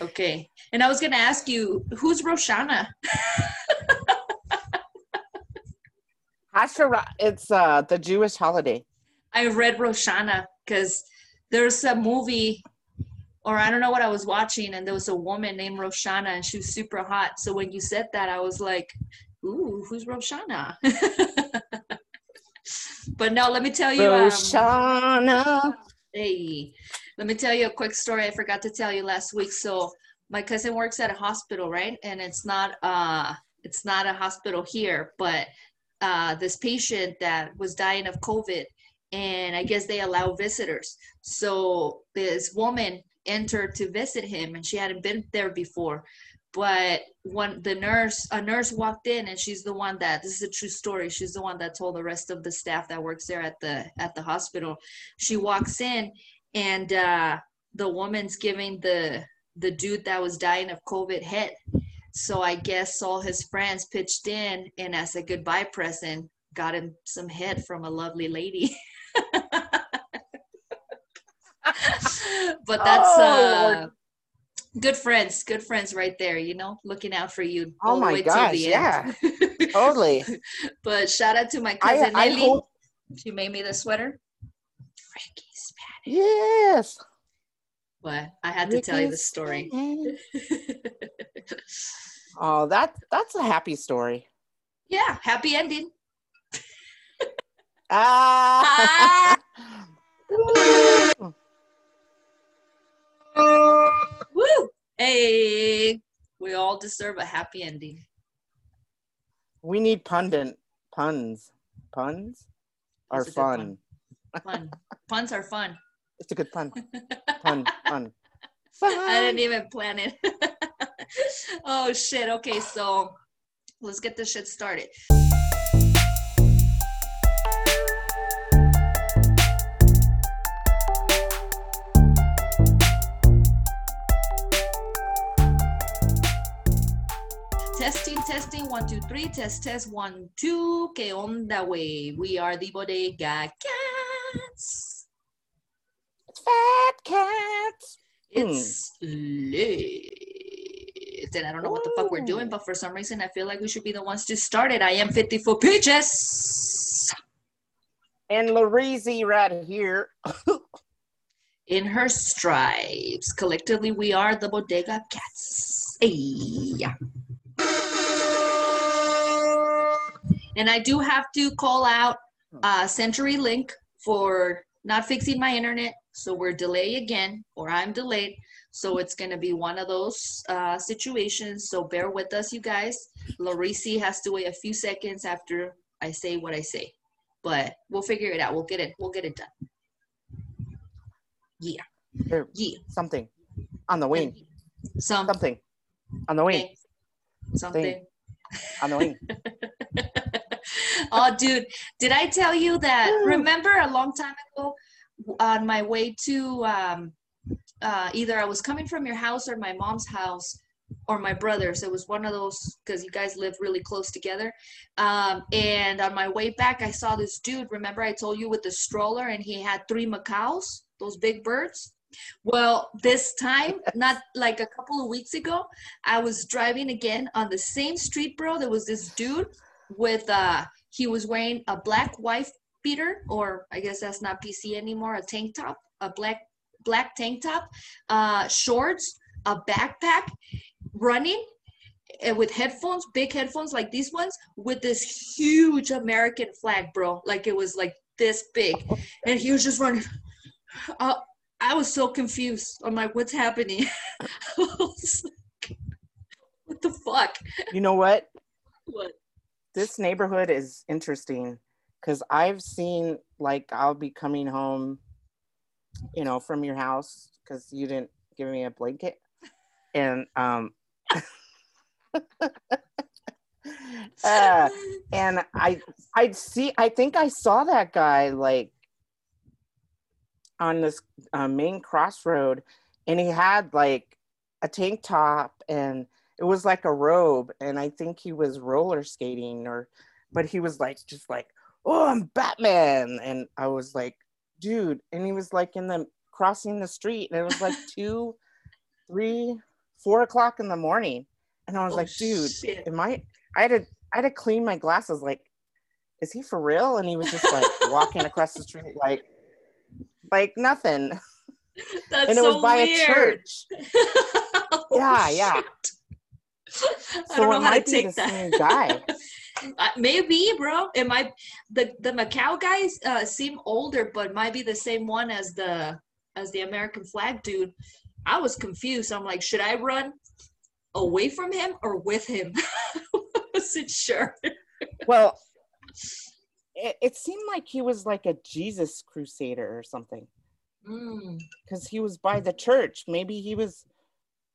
Okay. And I was gonna ask you, who's Roshana? Hashara, it's uh the Jewish holiday. I read Roshana because there's a movie, or I don't know what I was watching, and there was a woman named Roshana, and she was super hot. So when you said that, I was like, "Ooh, who's Roshana?" but no, let me tell you. um, Roshana. Hey, let me tell you a quick story I forgot to tell you last week. So my cousin works at a hospital, right? And it's not uh it's not a hospital here, but uh this patient that was dying of COVID and I guess they allow visitors. So this woman entered to visit him and she hadn't been there before. But when the nurse, a nurse walked in and she's the one that this is a true story. She's the one that told the rest of the staff that works there at the at the hospital. She walks in and uh the woman's giving the the dude that was dying of COVID head. So I guess all his friends pitched in and as a goodbye present got him some head from a lovely lady. but that's Oh, uh good friends, good friends right there, you know, looking out for you. Oh all the my way gosh, the end. Totally. but shout out to my cousin I Nelly. hope She made me the sweater. Yes. But I had to tell you the story. Oh, that that's a happy story. yeah, happy ending. Ah. Woo! Hey, we all deserve a happy ending. we need pundit puns. Puns are a pun. fun. Fun. Puns are fun. It's a good pun. Pun. Pun. I didn't even plan it. oh shit. Okay, so let's get this shit started. Testing, testing, one, two, three, test, test, one, two. Que onda, way? We are the Bodega Cats. Fat cats. It's late. And I don't know what the fuck we're doing, but for some reason I feel like we should be the ones to start it. I am 54 peaches And Larisi right here. in her stripes. Collectively, we are the Bodega Cats. Hey. And I do have to call out uh, CenturyLink for not fixing my internet. So we're delayed again, or I'm delayed. So it's going to be one of those uh, situations. So bear with us, you guys. Larisi has to wait a few seconds after I say what I say, but we'll figure it out. We'll get it. We'll get it done. Yeah. Here, Yeah. something on the wing. Some, Something on the wing. something. On the wing. oh, dude, did I tell you that? Remember a long time ago on my way to um, uh, either I was coming from your house or my mom's house or my brother's. It was one of those because you guys live really close together. Um, and on my way back, I saw this dude. Remember, I told you with the stroller and he had three macaws, those big birds? Well, this time, not like a couple of weeks ago, I was driving again on the same street, bro. There was this dude with uh he was wearing a black wife beater, or I guess that's not PC anymore, a tank top, a black black tank top, uh shorts, a backpack, running uh, with headphones, big headphones like these ones, with this huge American flag, bro. Like it was like this big. And he was just running. Uh, I was so confused. I'm like, what's happening? Like, what the fuck? You know what? What? This neighborhood is interesting because I've seen like I'll be coming home, you know, from your house because you didn't give me a blanket, and um, uh, and I I'd see I think I saw that guy like on this uh, main crossroad, and he had like a tank top and it was like a robe and i think he was roller skating or but he was like just like oh i'm batman and i was like dude and he was like in the crossing the street and it was like two three four o'clock in the morning. And I was Oh, like, dude, shit. am I I had to I had to clean my glasses like, is he for real? And he was just like walking across the street like like nothing. That's and it so was by weird. a church. Oh, Yeah, yeah. So it know how to might be take the that. same guy. Uh, maybe, bro. It might the the macaw guys uh, seem older, but might be the same one as the as the American flag dude. I was confused. I'm like, should I run away from him or with him? I wasn't sure. Well, it, it seemed like he was like a Jesus crusader or something Mm. because he was by the church. Maybe he was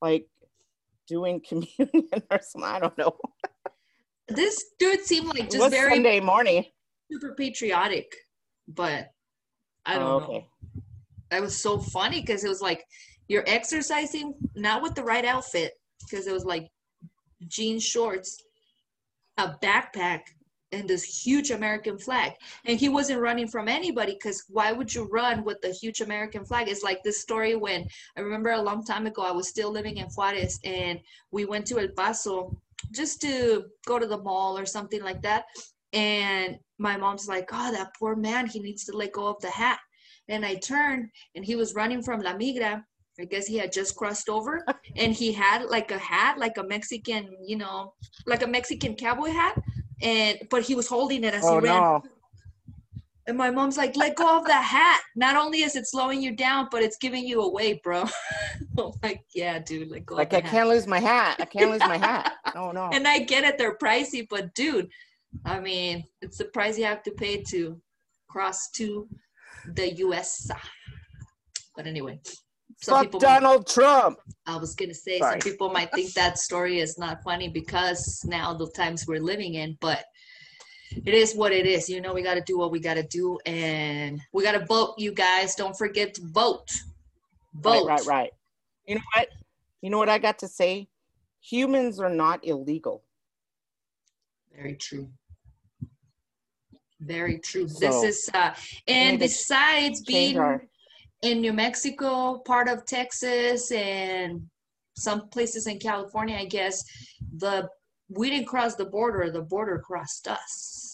like doing communion or something. I don't know. This dude seemed like just very Sunday morning. super patriotic, but I don't Oh, know. That was so funny because it was like you're exercising not with the right outfit because it was like jean shorts, a backpack, and this huge American flag. And he wasn't running from anybody because why would you run with the huge American flag? It's like this story when I remember a long time ago, I was still living in Juarez and we went to El Paso just to go to the mall or something like that. And my mom's like, oh, that poor man, he needs to let go of the hat. And I turned and he was running from La Migra. I guess he had just crossed over and he had like a hat, like a Mexican, you know, like a Mexican cowboy hat. And but he was holding it as Oh he ran. no. And my mom's like, let go of the hat. Not only is it slowing you down, but it's giving you away, bro. I'm like, yeah, dude, let go Like of I hat. can't lose my hat. I can't lose my hat. Oh no. And I get it, they're pricey, but dude, I mean, it's the price you have to pay to cross to the US. But anyway, some Fuck people Donald Trump. I was gonna say Sorry. some people might think that story is not funny because now the times we're living in, but it is what it is. You know, we gotta do what we gotta do and we gotta vote, you guys. Don't forget to vote. Vote. Right, right, right. You know what? You know what I got to say? Humans are not illegal. Very true. Very true. this is uh and besides being our in New Mexico, part of Texas, and some places in California, I guess, the we didn't cross the border, the border crossed us.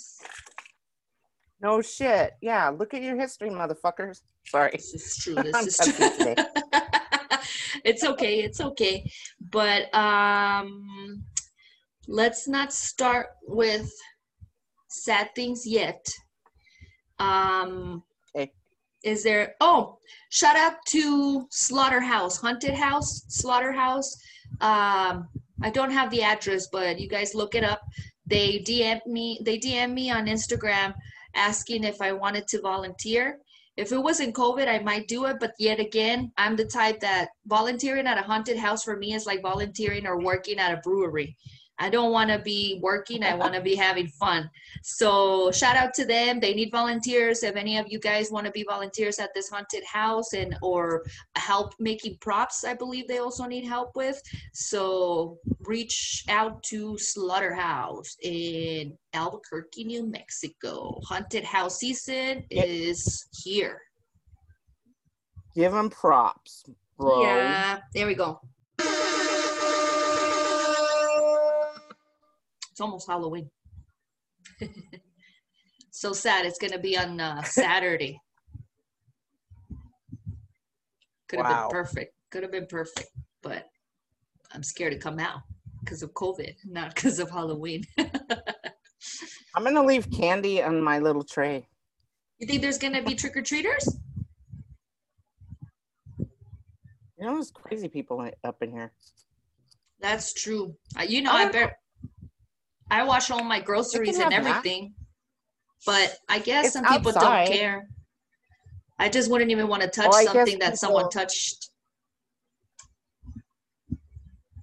No shit. Yeah, look at your history, motherfuckers. Sorry. This is true. This is true. it's okay. It's okay. But um let's not start with sad things yet. Um Okay. is there oh shout out to Slaughterhouse, Haunted House, Slaughterhouse. Um I don't have the address, but you guys look it up. They DM me, they DM me on Instagram asking if I wanted to volunteer. If it wasn't COVID, I might do it, but yet again, I'm the type that volunteering at a haunted house for me is like volunteering or working at a brewery. I don't want to be working, I want to be having fun. So, shout out to them. They need volunteers. If any of you guys want to be volunteers at this haunted house and or help making props, I believe they also need help with. So, reach out to Slaughterhouse in Albuquerque, New Mexico. Haunted house season is here. Give them props, bro. Yeah, there we go. It's almost Halloween. so sad. It's gonna be on uh, Saturday. Could have Wow. been perfect. Could have been perfect, but I'm scared to come out because of COVID, not because of Halloween. I'm gonna leave candy on my little tray. you think there's gonna be trick or treaters? You know, there's crazy people up in here. That's true. Uh, you know, I I bet I wash all my groceries and have that. everything, but I guess It's some people outside. don't care. I just wouldn't even want to touch Well, something that someone touched.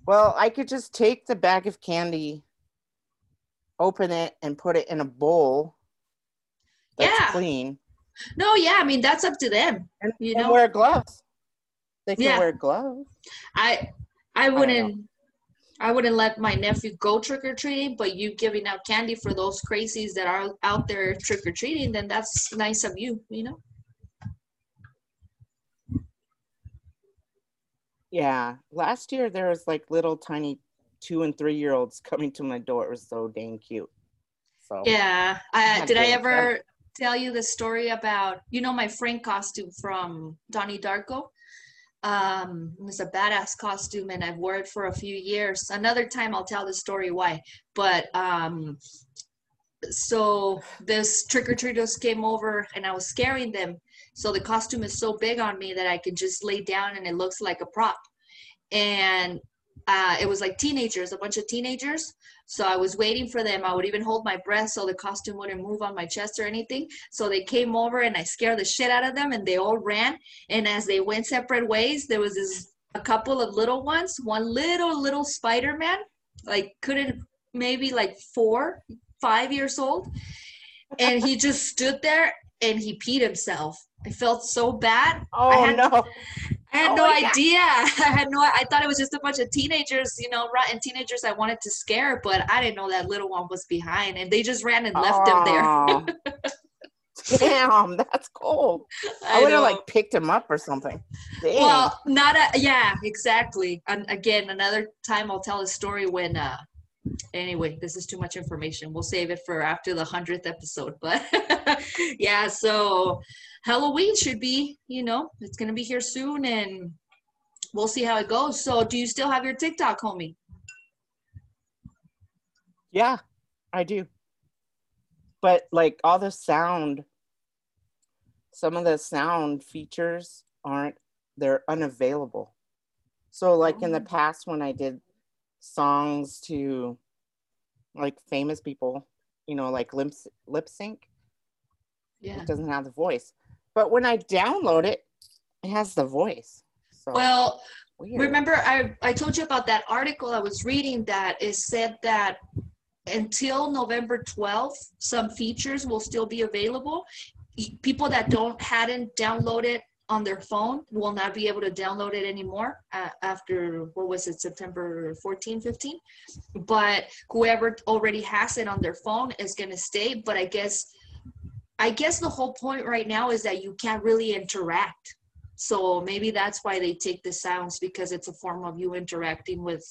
Well, I could just take the bag of candy, open it, and put it in a bowl that's Yeah. clean, No, yeah, I mean that's up to them. and, You know? wear gloves. They can Yeah. wear gloves. I I wouldn't I wouldn't let my nephew go trick or treating, but you giving out candy for those crazies that are out there trick or treating, then that's nice of you, you know. Yeah. Last year there was like little tiny two and three year olds coming to my door. It was so dang cute. So Yeah. I, had did I ever tell you the story about you know my Frank costume from Donnie Darko? Um, it was a badass costume, and I've wore it for a few years. Another time, I'll tell the story why. But um, so this trick or treaters came over, and I was scaring them. So the costume is so big on me that I can just lay down, and it looks like a prop. And uh, it was like teenagers, a bunch of teenagers. So I was waiting for them. I would even hold my breath so the costume wouldn't move on my chest or anything. So they came over and I scared the shit out of them and they all ran. And as they went separate ways, there was this a couple of little ones, one little little Spider-Man, like couldn't maybe like four, five years old. And he just stood there and he peed himself. I felt so bad. Oh I had- no. I had Oh no God. idea. I had no. I thought it was just a bunch of teenagers, you know, rotten teenagers I wanted to scare, but I didn't know that little one was behind, and they just ran and left him there. Damn, that's cool. I, would have like picked him up or something. Well, not a. Yeah, exactly. And again, another time I'll tell a story when. uh Anyway, this is too much information. We'll save it for after the hundredth episode. But yeah, so Halloween should be, you know, it's gonna be here soon, and we'll see how it goes. So, do you still have your TikTok, homie? yeah, I do. But like all the sound, some of the sound features aren't, they're unavailable. So, like in the Oh. past, when I did songs to like famous people, you know, like lip, lip sync, Yeah. it doesn't have the voice. But when I download it, it has the voice. So Well, weird. remember I, I told you about that article I was reading that it said that until November 12th, some features will still be available. People that don't hadn't downloaded on their phone will not be able to download it anymore uh, after what was it September 14 15 but whoever already has it on their phone is going to stay but I guess I guess the whole point right now is that you can't really interact so maybe that's why they take the sounds because it's a form of you interacting with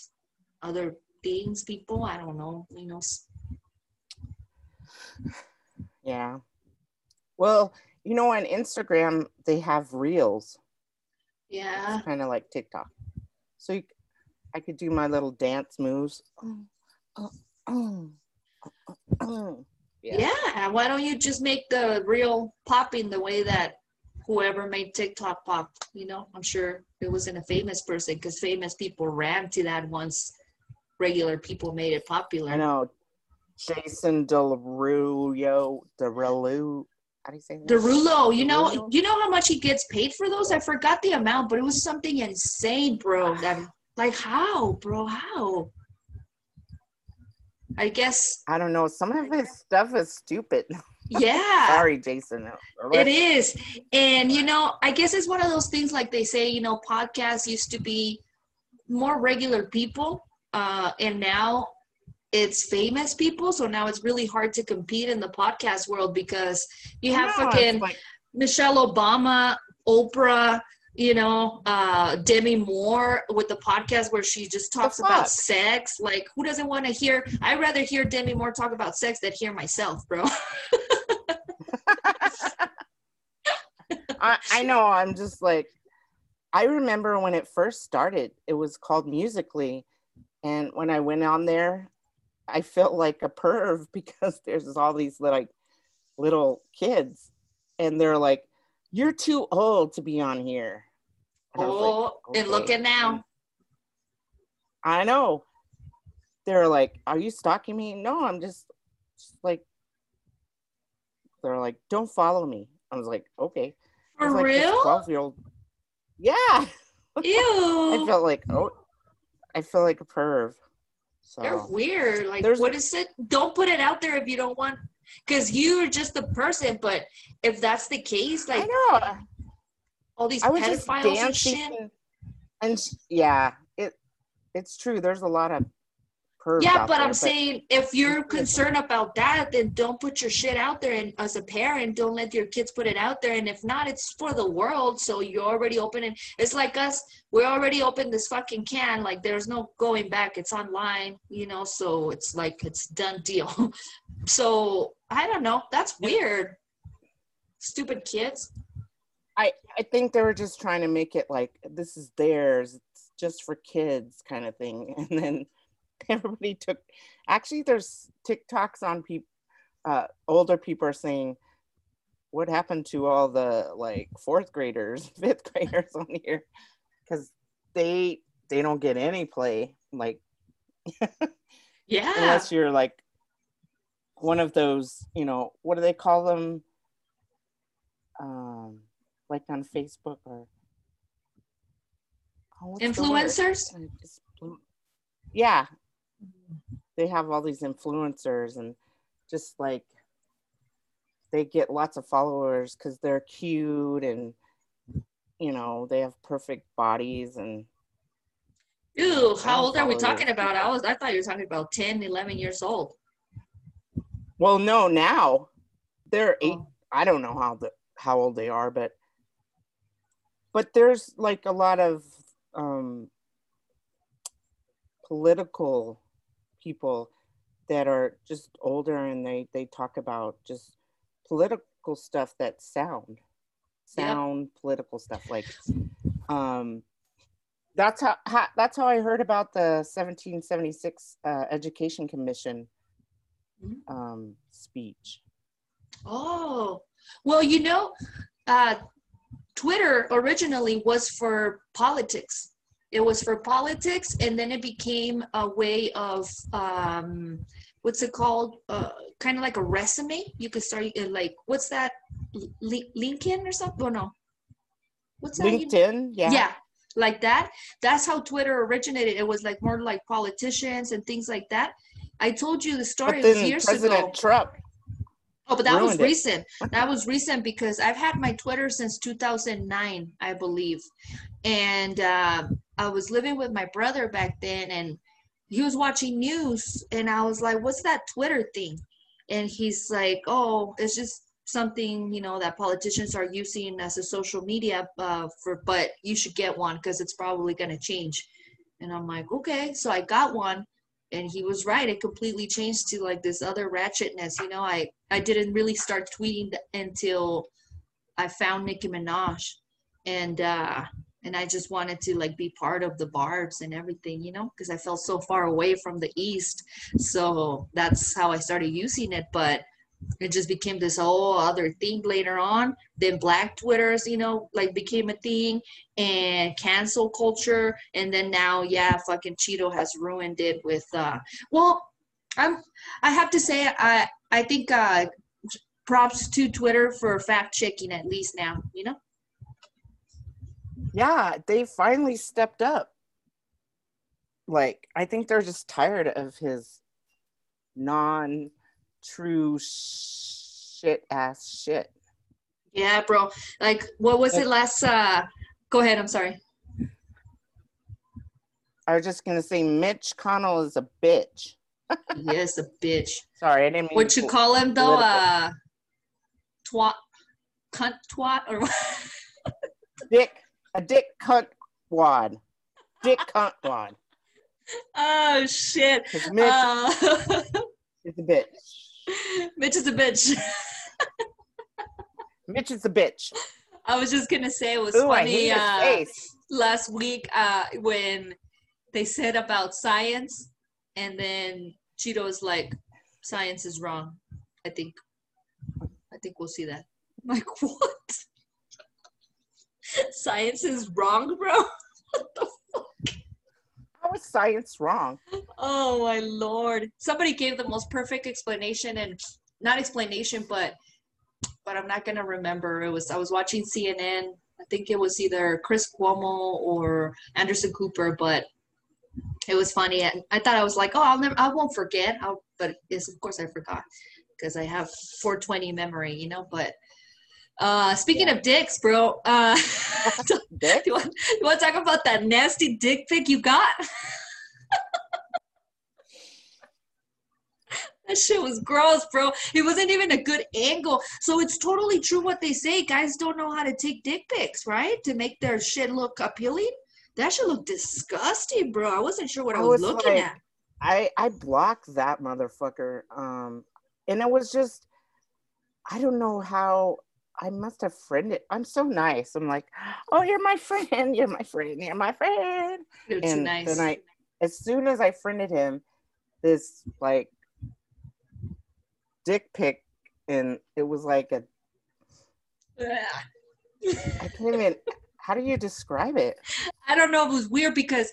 other beings, people. I don't know, you know. Yeah. Well, you know, on Instagram, they have reels, Yeah. kind of like TikTok. So you, I could do my little dance moves. Yeah. Yeah. Why don't you just make the real popping the way that whoever made TikTok pop? You know, I'm sure it wasn't a famous person because famous people ran to that once regular people made it popular. I know. Jason Derulo, Derulo, how do you say that? Derulo, you know, Derulo? you know how much he gets paid for those? I forgot the amount, but it was something insane, bro. That like how, bro? How? I guess, I don't know. Some of his stuff is stupid. yeah. Sorry, Jason. It is. And, you know, I guess it's one of those things like they say, you know, podcasts used to be more regular people. Uh, and now it's famous people. So now it's really hard to compete in the podcast world because you have No, fucking like- Michelle Obama, Oprah, you know, uh, Demi Moore with the podcast where she just talks about sex. Like, who doesn't want to hear? I'd rather hear Demi Moore talk about sex than hear myself, bro. I, I know. I'm just like, I remember when it first started, it was called Musical.ly. And when I went on there, I felt like a perv because there's all these like little kids and they're like, you're too old to be on here. Like, Oh, oh and look "Okay." at now. I know. They're like, are you stalking me? No, I'm just, just like, they're like, don't follow me. I was like, okay. For like real? 12 year old. Yeah. Ew. I felt like oh, I feel like a perv. They're So weird. Like, There's- what is it? Don't put it out there if you don't want, because you're just the person. But if that's the case, like I know. All these I was just dancing, shit. and, and yeah, it it's true. There's a lot of pervs. Yeah, but there, I'm saying if you're concerned about that, then don't put your shit out there. And as a parent, don't let your kids put it out there. And if not, it's for the world. So you're already opening. It's like us. We're already opened this fucking can. Like there's no going back. It's online, you know. So it's like it's done deal. so I don't know. That's weird. Stupid kids. I I think they were just trying to make it like this is theirs. It's just for kids kind of thing. And then everybody took. Actually, there's TikToks on people. Uh, older people are saying, "What happened to all the like fourth graders, fifth graders on here?" Because they they don't get any play. Like Yeah. unless you're like one of those, you know, what do they call them? Um, like on Facebook or oh, what's the? Influencers. I just blew- Yeah, mm-hmm. they have all these influencers and just like they get lots of followers because they're cute and you know they have perfect bodies and Ew, how don't old are we talking about? I was I thought you were talking about 10, 11 years old. well no now they're eight Oh. I don't know how the how old they are, but but there's like a lot of um, political people that are just older and they they talk about just political stuff that sound sound political stuff like um that's how, how that's how I heard about the 1776 uh, Education Commission Mhm. um, speech. Oh, well, you know, uh, Twitter originally was for politics. It was for politics, and then it became a way of um, what's it called? Uh, kind of like a resume. You could start uh, like what's that? Li- LinkedIn or something? Oh no, what's that? LinkedIn, yeah. yeah like that that's how twitter originated it was like more like politicians and things like that i told you the story years President ago Trump, oh but that was it. recent. That was recent because i've had my twitter since 2009 i believe. And uh, i was living with my brother back then and he was watching news and i was like what's that twitter thing? And he's like oh it's just something you know that politicians are using as a social media uh, for but you should get one because it's probably going to change. And i'm like okay. So i got one and he was right it completely changed to like this other ratchetness you know i i didn't really start tweeting until i found nicki minaj and uh and i just wanted to like be part of the barbs and everything you know because i felt so far away from the east so that's how i started using it but it just became this whole other thing later on. Then black twitters you know like became a thing and cancel culture. And then now yeah fucking cheeto has ruined it with uh well i'm i have to say i i think uh props to twitter for fact checking at least now you know? Yeah, they finally stepped up. Like, I think they're just tired of his non true shit ass shit. yeah bro like what was it last uh go ahead i'm sorry I was just gonna say Mitch Connell is a bitch. yes a bitch Sorry, I didn't mean what you call him though uh twat cunt twat or what dick a dick cunt wad. Dick cunt wad. oh shit Mitch uh, is a bitch. Mitch is a bitch. Mitch is a bitch. i was just gonna say it was Ooh, funny uh last week uh when they said about science and then cheeto was like science is wrong. I think i think we'll see that. I'm like what? Science is wrong bro? What the How is science wrong? Oh my lord. Somebody gave the most perfect explanation and not explanation, but but I'm not gonna remember. It was I was watching CNN. I think it was either Chris Cuomo or Anderson Cooper, but it was funny. And I thought I was like, oh, I'll never, I won't forget. I'll, but yes, of course I forgot because I have 420 memory, you know. But uh, speaking of dicks, bro, uh, Dick? you want you want to talk about that nasty dick pic you got? That shit was gross, bro. It wasn't even a good angle. So it's totally true what they say. Guys don't know how to take dick pics, right? To make their shit look appealing. That should look disgusting, bro. I wasn't sure what I, I was, was looking like- at. I I blocked that motherfucker. Um, and it was just, I don't know how. I must have friended. I'm so nice. I'm like, oh, you're my friend. You're my friend. You're my friend. You're too and nice. then I, as soon as I friended him, this like dick pic, and it was like a. I can't even. How do you describe it? I don't know. It was weird because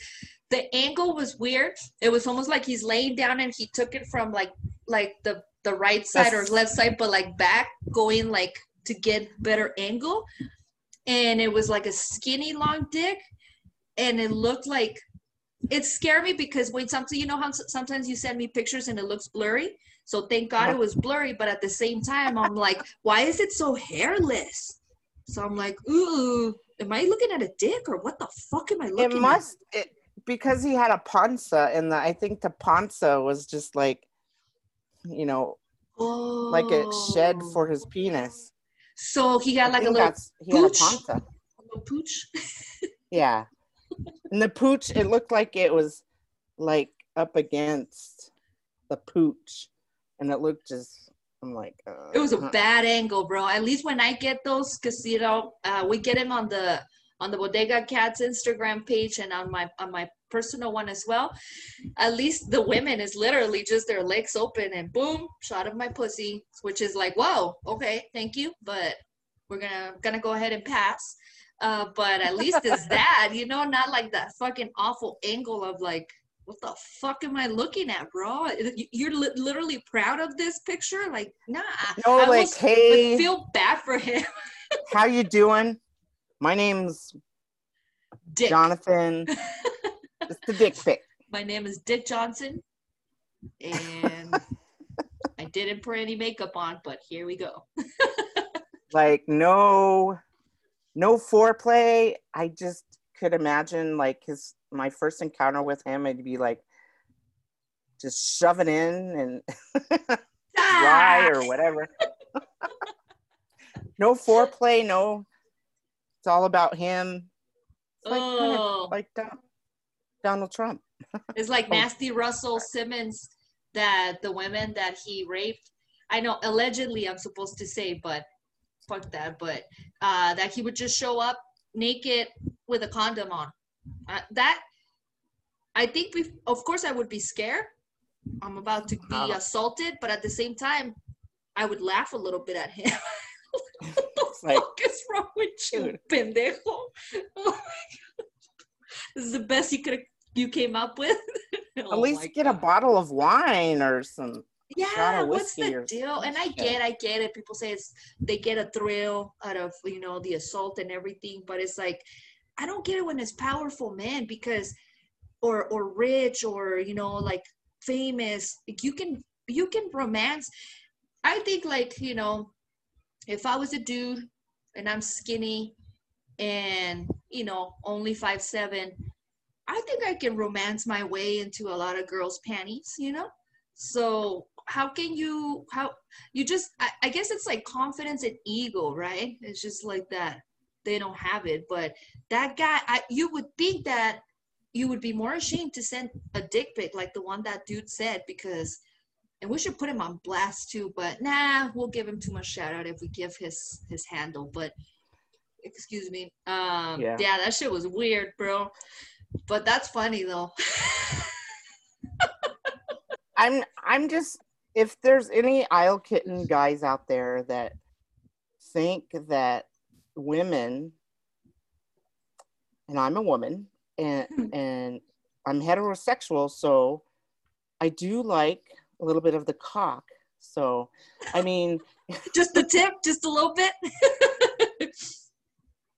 the angle was weird. It was almost like he's laying down and he took it from like like the the right side or left side, but like back, going like to get better angle. And it was like a skinny long dick, and it looked like it scared me because when something you know how sometimes you send me pictures and it looks blurry. So thank God it Uh-huh. was blurry, but at the same time I'm like, why is it so hairless? So I'm like, ooh, am I looking at a dick or what the fuck am I looking It at? must it, because he had a panza, and the, I think the panza was just like, you know, Oh. like a shed for his penis. So he got like a little, had a pooch? little pooch. Yeah. And the pooch, it looked like it was like up against the pooch. And it looked just, I'm like, uh, It was a bad angle, bro. At least when I get those, cause you know, uh, we get him on the on the Bodega Cats Instagram page and on my on my personal one as well. At least the women is literally just their legs open and boom, shot of my pussy, which is like, whoa, okay, thank you, but we're gonna gonna go ahead and pass. Uh, but at least it's that, you know, not like that fucking awful angle of like, what the fuck am I looking at, bro? You're li- literally proud of this picture? Like, nah. No, I like, hey, feel bad for him. how you doing? My name's Dick. Jonathan. it's the dick pic. My name is Dick Johnson, and I didn't put any makeup on, but here we go. Like no, no foreplay. I just could imagine like his my first encounter with him. I'd be like, just shove it in and dry or whatever. no foreplay, no. It's all about him. It's like, Oh, like Don- Donald Trump. it's like oh. Nasty Russell Simmons that the women that he raped. I know allegedly I'm supposed to say, but fuck that. But uh, that he would just show up naked with a condom on. Uh, that I think we, of course, I would be scared. I'm about to be assaulted, but at the same time, I would laugh a little bit at him. what the like, fuck is wrong with you, dude. pendejo? Oh my God. This is the best you could you came up with. at Oh least get a bottle of wine or some. Yeah, what's the deal? And I get, I get it. People say it's they get a thrill out of you know the assault and everything, but it's like I don't get it when it's powerful men because or or rich or you know like famous. You can you can romance. I think like you know if I was a dude and I'm skinny and you know only five seven, I think I can romance my way into a lot of girls' panties. You know so how can you how you just I, I guess it's like confidence and ego right it's just like that they don't have it but that guy I, you would think that you would be more ashamed to send a dick pic like the one that dude said because and we should put him on blast too but nah we'll give him too much shout out if we give his his handle but excuse me um Yeah. yeah that shit was weird bro but that's funny though. I'm I'm just if there's any Isle Kitten guys out there that think that women and I'm a woman and hmm. and I'm heterosexual, so I do like a little bit of the cock. So I mean just the tip just a little bit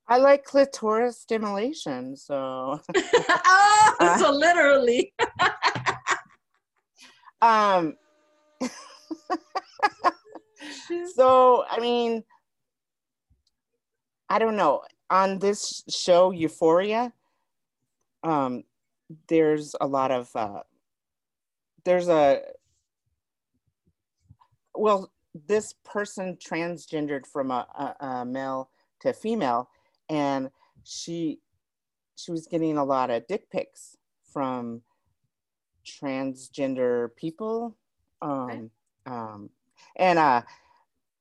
I like clitoris stimulation, so oh, so literally. um so i mean i don't know on this show euphoria um there's a lot of uh there's a well, this person transgendered from a, a, a male to female, and she she was getting a lot of dick pics from transgender people. Um, okay. um, and uh,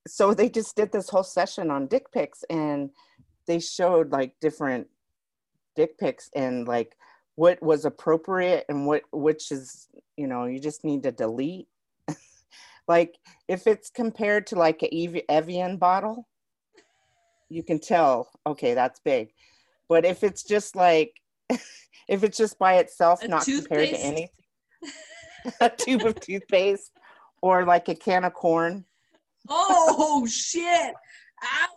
so they just did this whole session on dick pics and they showed like different dick pics and like what was appropriate and what which is you know you just need to delete like if it's compared to like a evian bottle you can tell okay that's big. But if it's just like if it's just by itself a not toothpaste. compared to anything a tube of toothpaste or like a can of corn. Oh shit.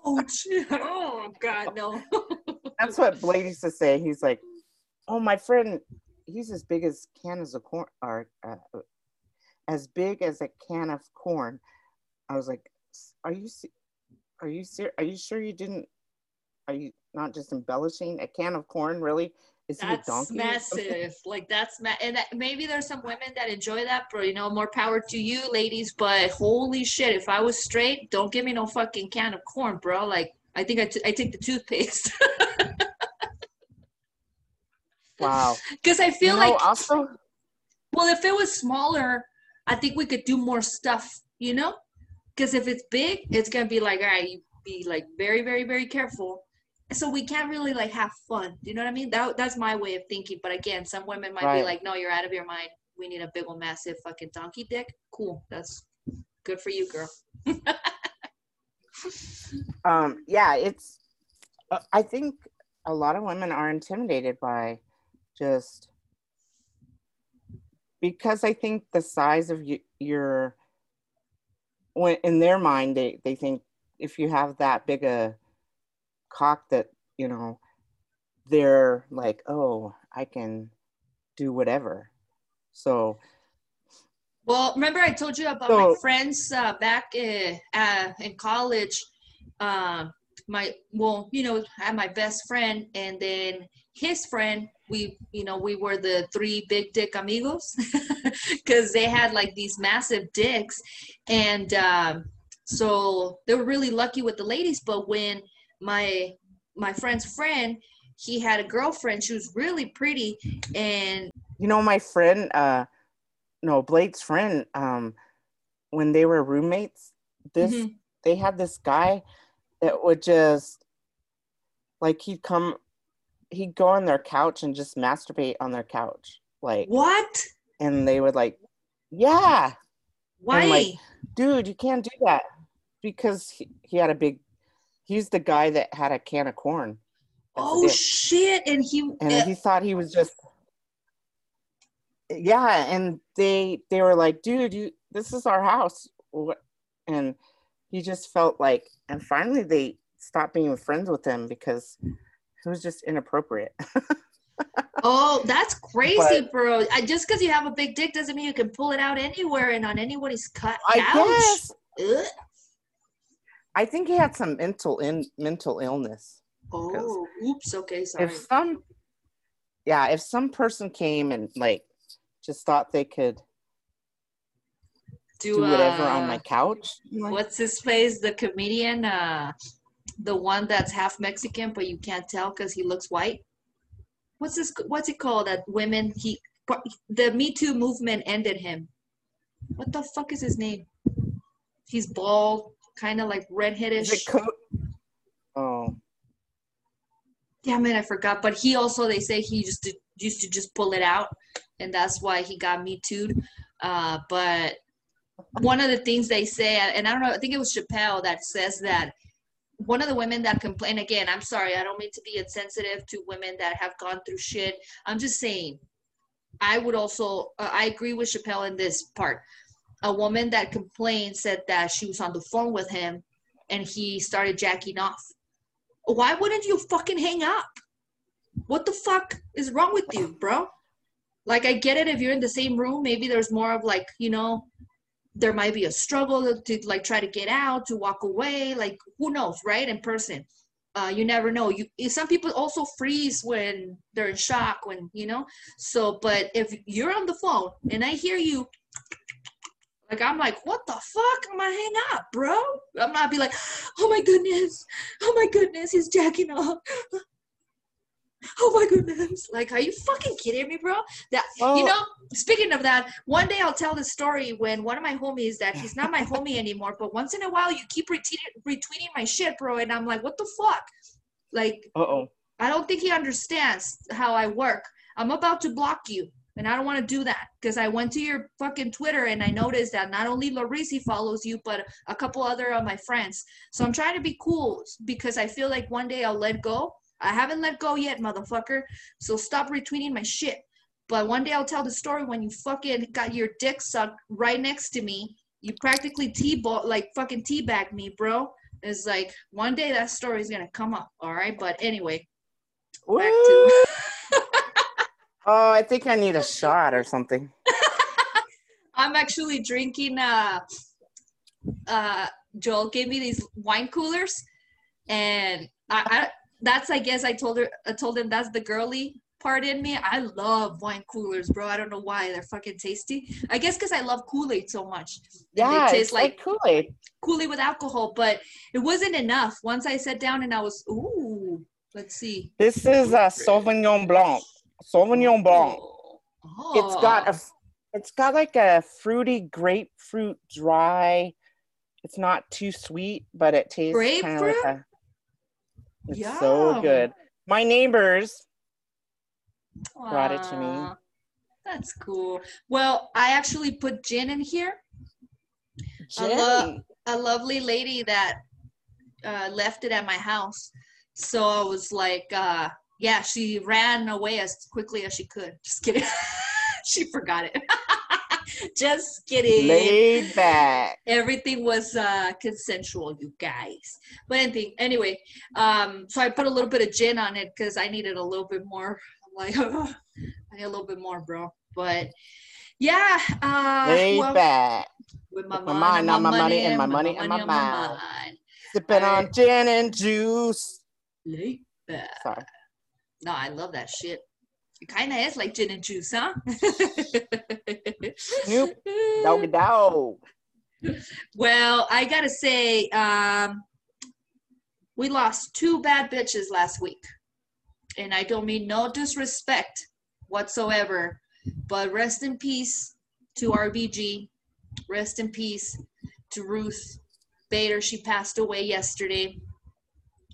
Ouch. Oh god no. That's what blade used to say. He's like oh my friend he's as big as cans of corn or uh, as big as a can of corn. I was like are you are you ser- are you sure you didn't are you not just embellishing a can of corn really? Is it a donkey? that's massive. Like that's ma- and that, maybe there's some women that enjoy that but you know more power to you ladies. But holy shit if i was straight don't give me no fucking can of corn bro. Like i think I, t- I take the toothpaste. Wow. Because i feel you know, like also well if it was smaller i think we could do more stuff you know because if it's big it's gonna be like all right you be like very very very careful so we can't really like have fun. Do you know what I mean? That that's my way of thinking. But again, some women might right. be like, "No, you're out of your mind. We need a big old massive fucking donkey dick." Cool. That's good for you, girl. um. Yeah. It's. Uh, I think a lot of women are intimidated by just because I think the size of you, your when in their mind they they think if you have that big a cock that you know they're like oh i can do whatever. So well remember i told you about so, my friends uh, back in, uh, in college uh, my well you know i had my best friend and then his friend we you know we were the three big dick amigos because they had like these massive dicks and um, so they were really lucky with the ladies but when my my friend's friend he had a girlfriend she was really pretty and you know my friend uh no blade's friend um when they were roommates this mm-hmm. they had this guy that would just like he'd come he'd go on their couch and just masturbate on their couch like what and they would like yeah why like, dude you can't do that because he, he had a big He's the guy that had a can of corn. Oh shit! And he and uh, he thought he was just yeah. And they they were like, dude, you this is our house. And he just felt like, and finally they stopped being friends with him because it was just inappropriate. oh, that's crazy, but, bro! I, just because you have a big dick doesn't mean you can pull it out anywhere and on anybody's cut couch. I guess. I think he had some mental in mental illness. Oh, oops. Okay, sorry. If some, yeah, if some person came and like just thought they could do, do whatever uh, on my couch. What's his face? The comedian, uh, the one that's half Mexican, but you can't tell because he looks white. What's this? What's it called? That women he the Me Too movement ended him. What the fuck is his name? He's bald kind of like redheadish. Co- oh. Damn it, I forgot. But he also, they say he to used to just pull it out, and that's why he got me too. Uh, but one of the things they say, and I don't know, I think it was Chappelle that says that one of the women that complain again, I'm sorry, I don't mean to be insensitive to women that have gone through shit. I'm just saying, I would also, uh, I agree with Chappelle in this part a woman that complained said that she was on the phone with him and he started jacking off. Why wouldn't you fucking hang up? What the fuck is wrong with you, bro? Like, I get it if you're in the same room, maybe there's more of like, you know, there might be a struggle to like try to get out, to walk away. Like, who knows, right? In person. Uh, you never know. You some people also freeze when they're in shock, when you know. So, but if you're on the phone and I hear you Like I'm like, what the fuck? I'm gonna hang up, bro. I'm not be like, oh my goodness, oh my goodness, he's jacking off. Oh my goodness! Like, are you fucking kidding me, bro? That Oh. you know. Speaking of that, one day I'll tell the story when one of my homies that he's not my homie anymore, but once in a while you keep retweeting retweeting my shit, bro, and I'm like, what the fuck? Like, oh. I don't think he understands how I work. I'm about to block you, and I don't want to do that because I went to your fucking Twitter and I noticed that not only Larisi follows you, but a couple other of my friends. So I'm trying to be cool because I feel like one day I'll let go. I haven't let go yet, motherfucker. So stop retweeting my shit. But one day I'll tell the story when you fucking got your dick sucked right next to me. You practically teaball like fucking teabag me, bro. It's like one day that story is gonna come up, all right. But anyway, back to Oh, I think I need a shot or something. I'm actually drinking. Uh, uh, Joel gave me these wine coolers, and I, I that's I guess I told her I told him that's the girly part in me. I love wine coolers, bro. I don't know why they're fucking tasty. I guess because I love Kool Aid so much. And Yeah, they it's taste like like Kool Aid. Kool Aid with alcohol, but it wasn't enough. Once I sat down and I was ooh, let's see. This is a Sauvignon Blanc. Sauvignon Blanc. Oh. It's got a, it's got like a fruity grapefruit dry. It's not too sweet, but it tastes kind of like a. It's so good. My neighbors brought it to me. That's cool. Well, I actually put gin in here. I love- Jenny. A lovely lady that uh, left it at my house. So I was like, uh, yeah, she ran away as quickly as she could. Just kidding. she forgot it. Just kidding. laid back. Everything was uh, consensual, you guys. But anything, anyway, um, so I put a little bit of gin on it because I needed a little bit more. I'm like, I need a little bit more, bro. But yeah, uh, Laid well, back. with my, With my mind, mind, my my money, and and my money on my on mind. mind. Sipping Alright. on gin and juice. Laid back. Sorry. No, I love that shit. It kind of is like gin and juice, huh? Doggy dog. Well, I gotta say, um, we lost two bad bitches last week, and I don't mean no disrespect whatsoever, but rest in peace to RBG. Rest in peace to Ruth Bader. She passed away yesterday.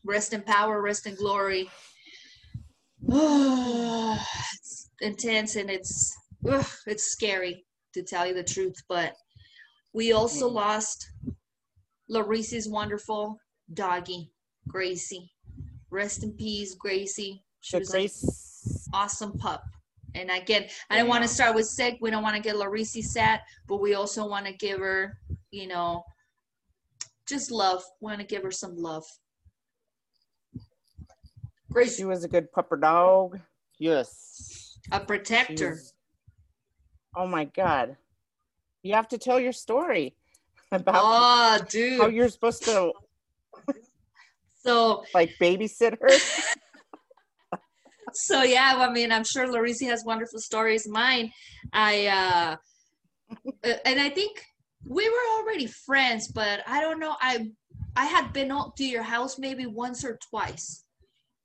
Rest in power, rest in glory. It's intense and it's ugh, it's scary to tell you the truth, but we also Mm. lost Larissa's wonderful doggy, Gracie. Rest in peace, Gracie. She The was an Grace. awesome pup. And again, I don't want to start with sick. We don't want to get Larissa sad, but we also want to give her, you know, just love. We want to give her some love. Gracie, She was a good pupper dog. Yes. a protector. was- Oh my God. You have to tell your story about Oh, dude. how you're supposed to So, like babysit her. so yeah. I mean, I'm sure Larisi has wonderful stories. Mine, I, uh, uh, and I think we were already friends, but I don't know. I, I had been out to your house maybe once or twice.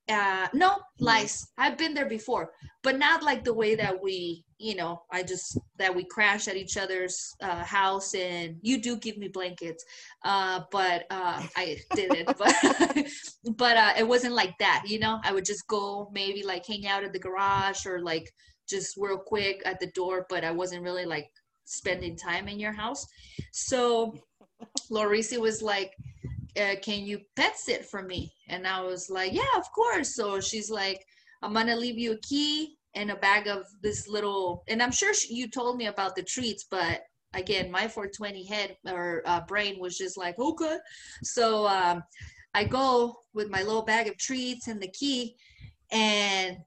Uh, no lies. I've been there before, but not like the way that we, you know, I just that we crash at each other's uh, house and you do give me blankets, uh, but uh, I didn't. But but uh, it wasn't like that, you know. I would just go maybe like hang out at the garage or like just real quick at the door, but I wasn't really like spending time in your house. So Larisi was like, uh, "Can you pet sit for me?" And I was like, "Yeah, of course." So she's like, "I'm gonna leave you a key and a bag of this little." And I'm sure she, you told me about the treats, but again, my 420 head or uh, brain was just like, "Okay." So um, I go with my little bag of treats and the key, and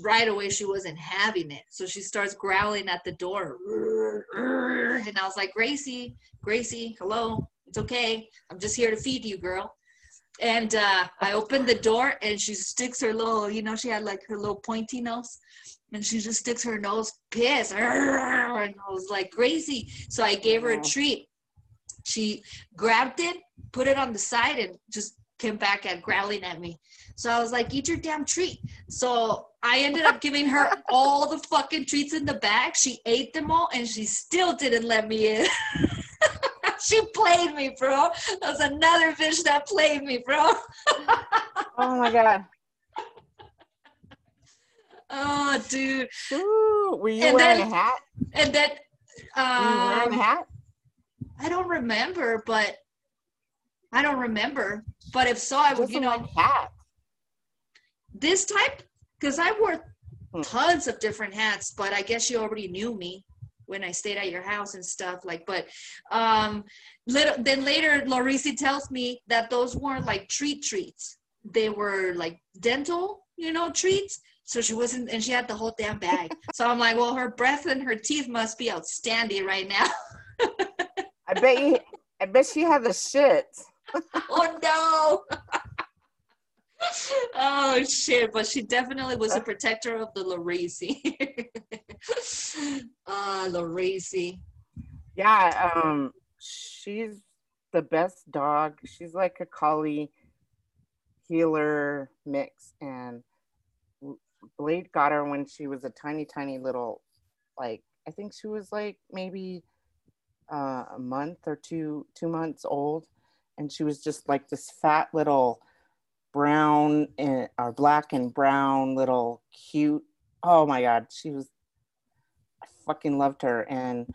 right away she wasn't having it. So she starts growling at the door. And I was like, Gracie, Gracie, hello. It's okay. I'm just here to feed you, girl. And uh, I opened the door and she sticks her little, you know, she had like her little pointy nose and she just sticks her nose pissed. And I was like crazy. So I gave her a treat. She grabbed it, put it on the side, and just came back at growling at me. So I was like, eat your damn treat. So I ended up giving her all the fucking treats in the bag. She ate them all and she still didn't let me in. she played me, bro. That was another bitch that played me, bro. oh my god. Oh, dude. Ooh, were you and wearing then, a hat? And then, um, were you wearing a um, hat? I don't remember, but I don't remember. But if so, I would, you know, like hat. This type, because I wore hmm. tons of different hats, but I guess you already knew me when I stayed at your house and stuff. Like, but um, little then later, Larisi tells me that those weren't like treat treats; they were like dental, you know, treats. So she wasn't, and she had the whole damn bag. so I'm like, well, her breath and her teeth must be outstanding right now. I bet you. I bet she had the shit. oh no. oh shit! But she definitely was a protector of the Larisi. Ah, uh. Yeah, um, she's the best dog. She's like a collie heeler mix, and Blade got her when she was a tiny, tiny little, like I think she was like maybe uh, a month or two, two months old, and she was just like this fat little brown and or black and brown little cute. Oh my god, she was. I fucking loved her, and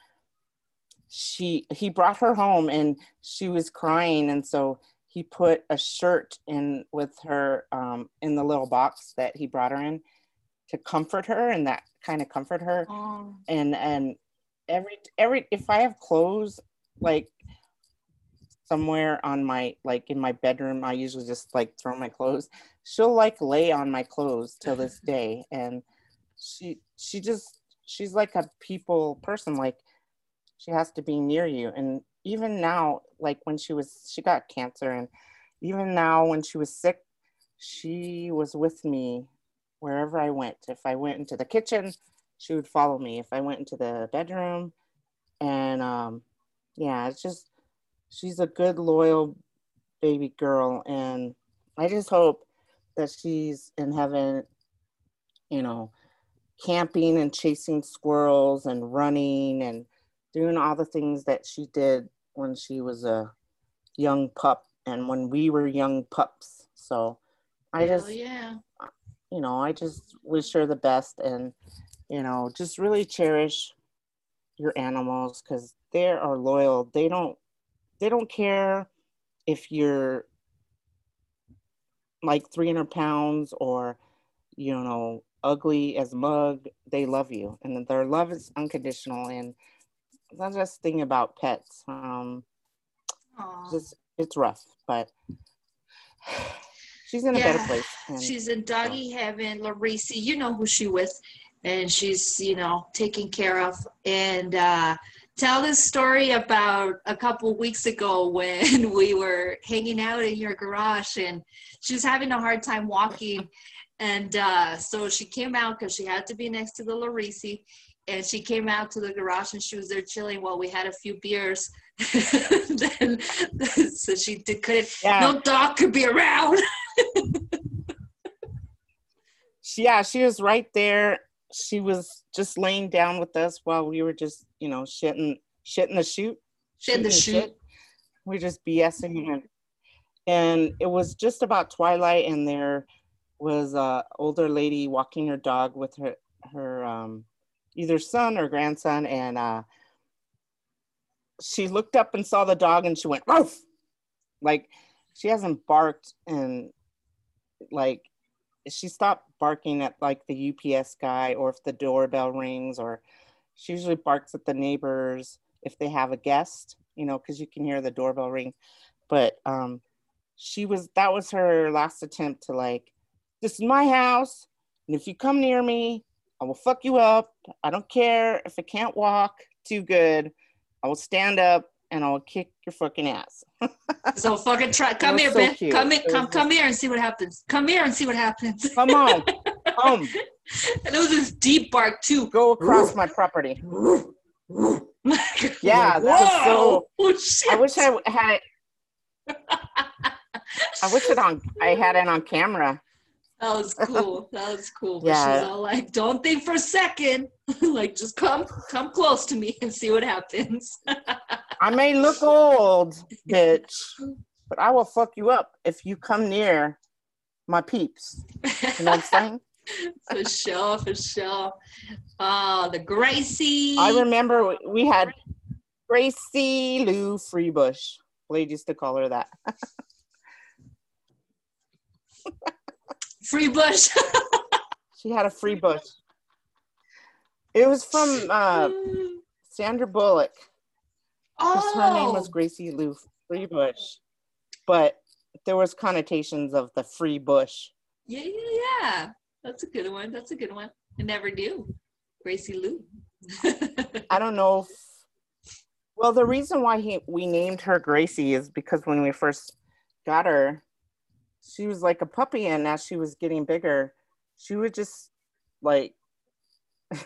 she he brought her home, and she was crying, and so he put a shirt in with her um, in the little box that he brought her in to comfort her and that kind of comfort her oh. and and every every if i have clothes like somewhere on my like in my bedroom i usually just like throw my clothes. She'll like lay on my clothes till this day and she she just she's like a people person like she has to be near you. And even now like when she was she got cancer and even now when she was sick she was with me wherever i went. If i went into the kitchen she would follow me. If i went into the bedroom and um yeah it's just she's a good loyal baby girl and i just hope that she's in heaven you know camping and chasing squirrels and running and doing all the things that she did when she was a young pup and when we were young pups. So i just yeah. you know i just wish her the best and you know just really cherish your animals because they are loyal. They don't they don't care if you're like 300 pounds or you know ugly as a mug they love you. And their love is unconditional. And that's just thing about pets um just it's rough but she's in a yeah, better place and, she's in doggy so. heaven larisi you know who she with and she's you know taken care of. And uh tell this story about a couple weeks ago when we were hanging out in your garage and she was having a hard time walking. And uh, so she came out because she had to be next to the Larisi. And she came out to the garage and she was there chilling while we had a few beers. Then, so she did, couldn't yeah. no dog could be around. Yeah she was right there she was just laying down with us while we were just, you know, shitting, shitting the shoot. Shitting the shoot. We're just BSing and, and it was just about twilight and there was a older lady walking her dog with her, her, um, either son or grandson. And, uh, she looked up and saw the dog and she went, Woof! like she hasn't barked and like she stopped barking at like the UPS guy or if the doorbell rings or she usually barks at the neighbors if they have a guest, you know, because you can hear the doorbell ring. But um she was that was her last attempt to like, this is my house. And if you come near me, I will fuck you up. I don't care if I can't walk too good. I will stand up and I'll kick your fucking ass. So fucking try. Come here, so Ben. cute. Come in. Come come here and see what happens. Come here and see what happens. Come on, come, and it was this deep bark too. go across my property. Yeah, that was so- Oh, shit. I wish I had it. I wish it on. I had it on camera. That was cool. That was cool. Yeah. she's all like, "Don't think for a second. like, just come, come close to me and see what happens." I may look old, bitch, but I will fuck you up if you come near my peeps. You know what I'm saying? for sure, for sure. Oh, the Gracie. I remember we- had Gracie Lou Freebush. Used to call her that. Free Bush. She had a free bush. It was from uh, Sandra Bullock. 'Cause oh, her name was oh! Gracie Lou Freebush, but there was connotations of the free bush. yeah, yeah, yeah. That's a good one. That's a good one. I never knew. Gracie Lou. I don't know if. Well, the reason why he, we named her Gracie is because when we first got her, she was like a puppy, and as she was getting bigger, she would just like.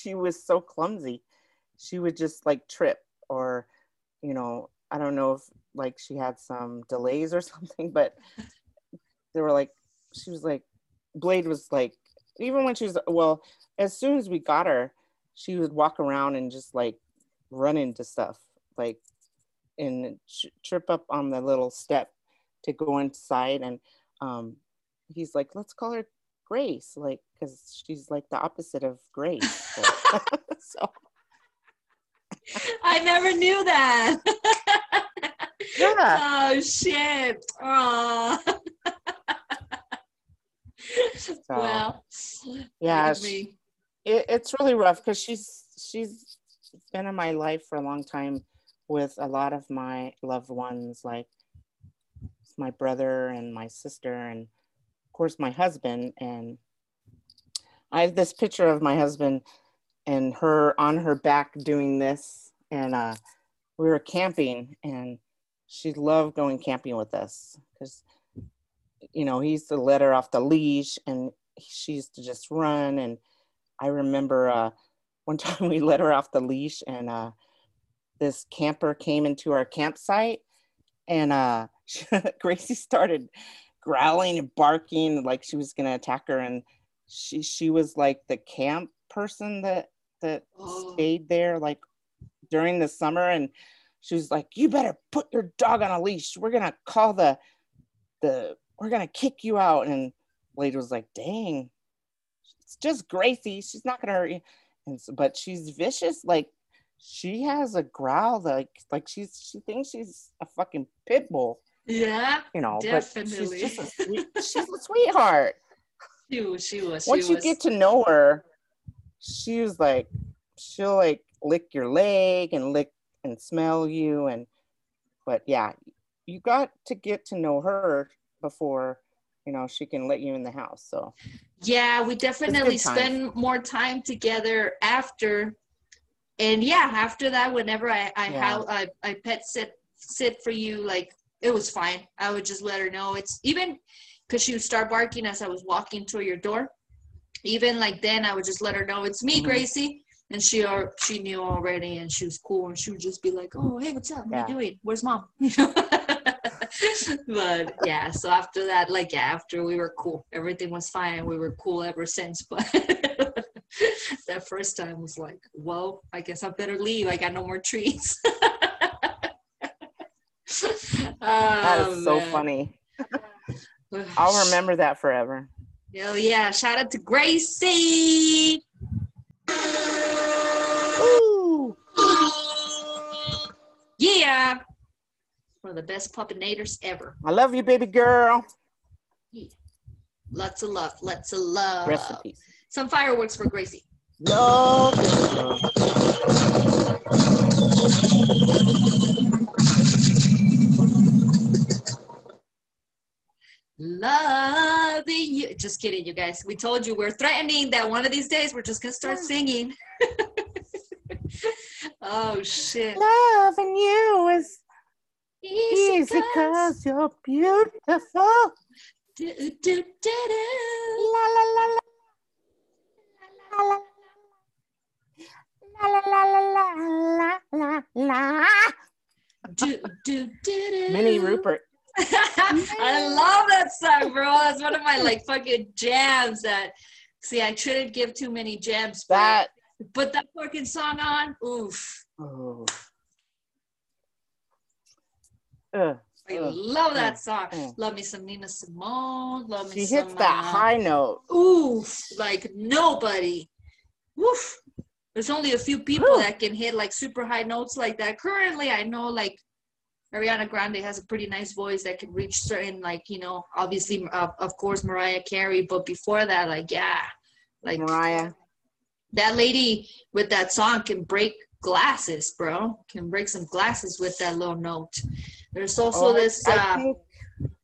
she was so clumsy. She would just like trip, or, you know, I don't know if like she had some delays or something, but they were like, she was like, Blade was like, even when she was, well, as soon as we got her, she would walk around and just like run into stuff like and trip up on the little step to go inside and um he's like let's call her grace like because she's like the opposite of grace. So, so I never knew that. yeah oh shit. Oh. so well, yeah she- it, it's really rough because she's she's been in my life for a long time with a lot of my loved ones like my brother and my sister and of course my husband and i have this picture of my husband and her on her back doing this and uh we were camping and she loved going camping with us because you know he used to let her off the leash and she used to just run and I remember uh, one time we let her off the leash and uh, this camper came into our campsite and uh, Gracie started growling and barking like she was going to attack her and she she was like the camp person that that Oh. stayed there like during the summer and she was like you better put your dog on a leash we're to call the the we're to kick you out and Blade was like dang it's just Gracie. She's not gonna hurt you. And so, but she's vicious. Like she has a growl. Like like she's she thinks she's a fucking pit bull. Yeah, You know, Definitely. but she's just a sweet, she's a sweetheart. she was. She was. She Once you was. get to know her, she was like she'll like lick your leg and lick and smell you and but yeah, you got to get to know her before you know she can let you in the house. So Yeah, we definitely spend more time together after. And yeah, after that, whenever I I Yeah. have I, I pet sit sit for you, like it was fine. I would just let her know it's even because she would start barking as I was walking to your door. Even like then, I would just let her know it's me, Mhm. Gracie, and she al- she knew already, and she was cool, and she would just be like, "Oh, hey, what's up? What are you doing? Where's mom?" but yeah, so after that, like yeah, after we were cool, everything was fine. We were cool ever since. But that first time was like, well, I guess I better leave. I got no more treats. that Oh, so funny. I'll remember that forever. Hell yeah! Shout out to Gracie. Ooh. Yeah, one of the best puppinators ever. I love you, baby girl. Lots of love. Lots of love. Rest in peace. Some fireworks for Gracie. Love. Loving you. Just kidding, you guys. We told you we're threatening that one of these days we're just gonna start hmm. singing. Oh shit. Loving you is Easy easy cause you're beautiful. Do, do, do, do. La la la la. La la la la la la la la. Do, do, do, do. Minnie Rupert. I love that song, bro. That's one of my like fucking jams. That see, I shouldn't give too many jams, but That. put that fucking song on. Oof, Oh. Ugh. I love that song. Mm. Love me some Nina Simone. Love me She some. hits that uh, high note. Oof, like nobody. Oof. There's only a few people Whew. that can hit like super high notes like that. Currently, I know like Ariana Grande has a pretty nice voice that can reach certain like you know obviously uh, of course Mariah Carey, but before that like yeah, like Mariah. that lady with that song can break glasses, bro. Can break some glasses with that little note. There's also Oh, this. Uh,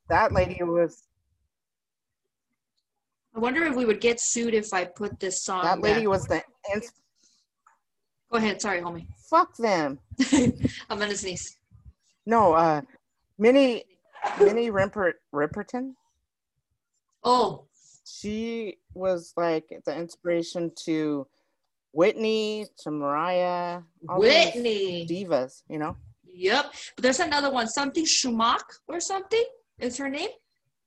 that lady was I wonder if we would get sued if I put this song. that lady back. was the Go ahead. Sorry, homie. fuck them. I'm gonna sneeze. No, uh Minnie Minnie Rimpert Riperton. Oh, She was like the inspiration to Whitney, to Mariah, all Whitney. divas, you know. Yep. But there's another one, something Schumacher or something is her name.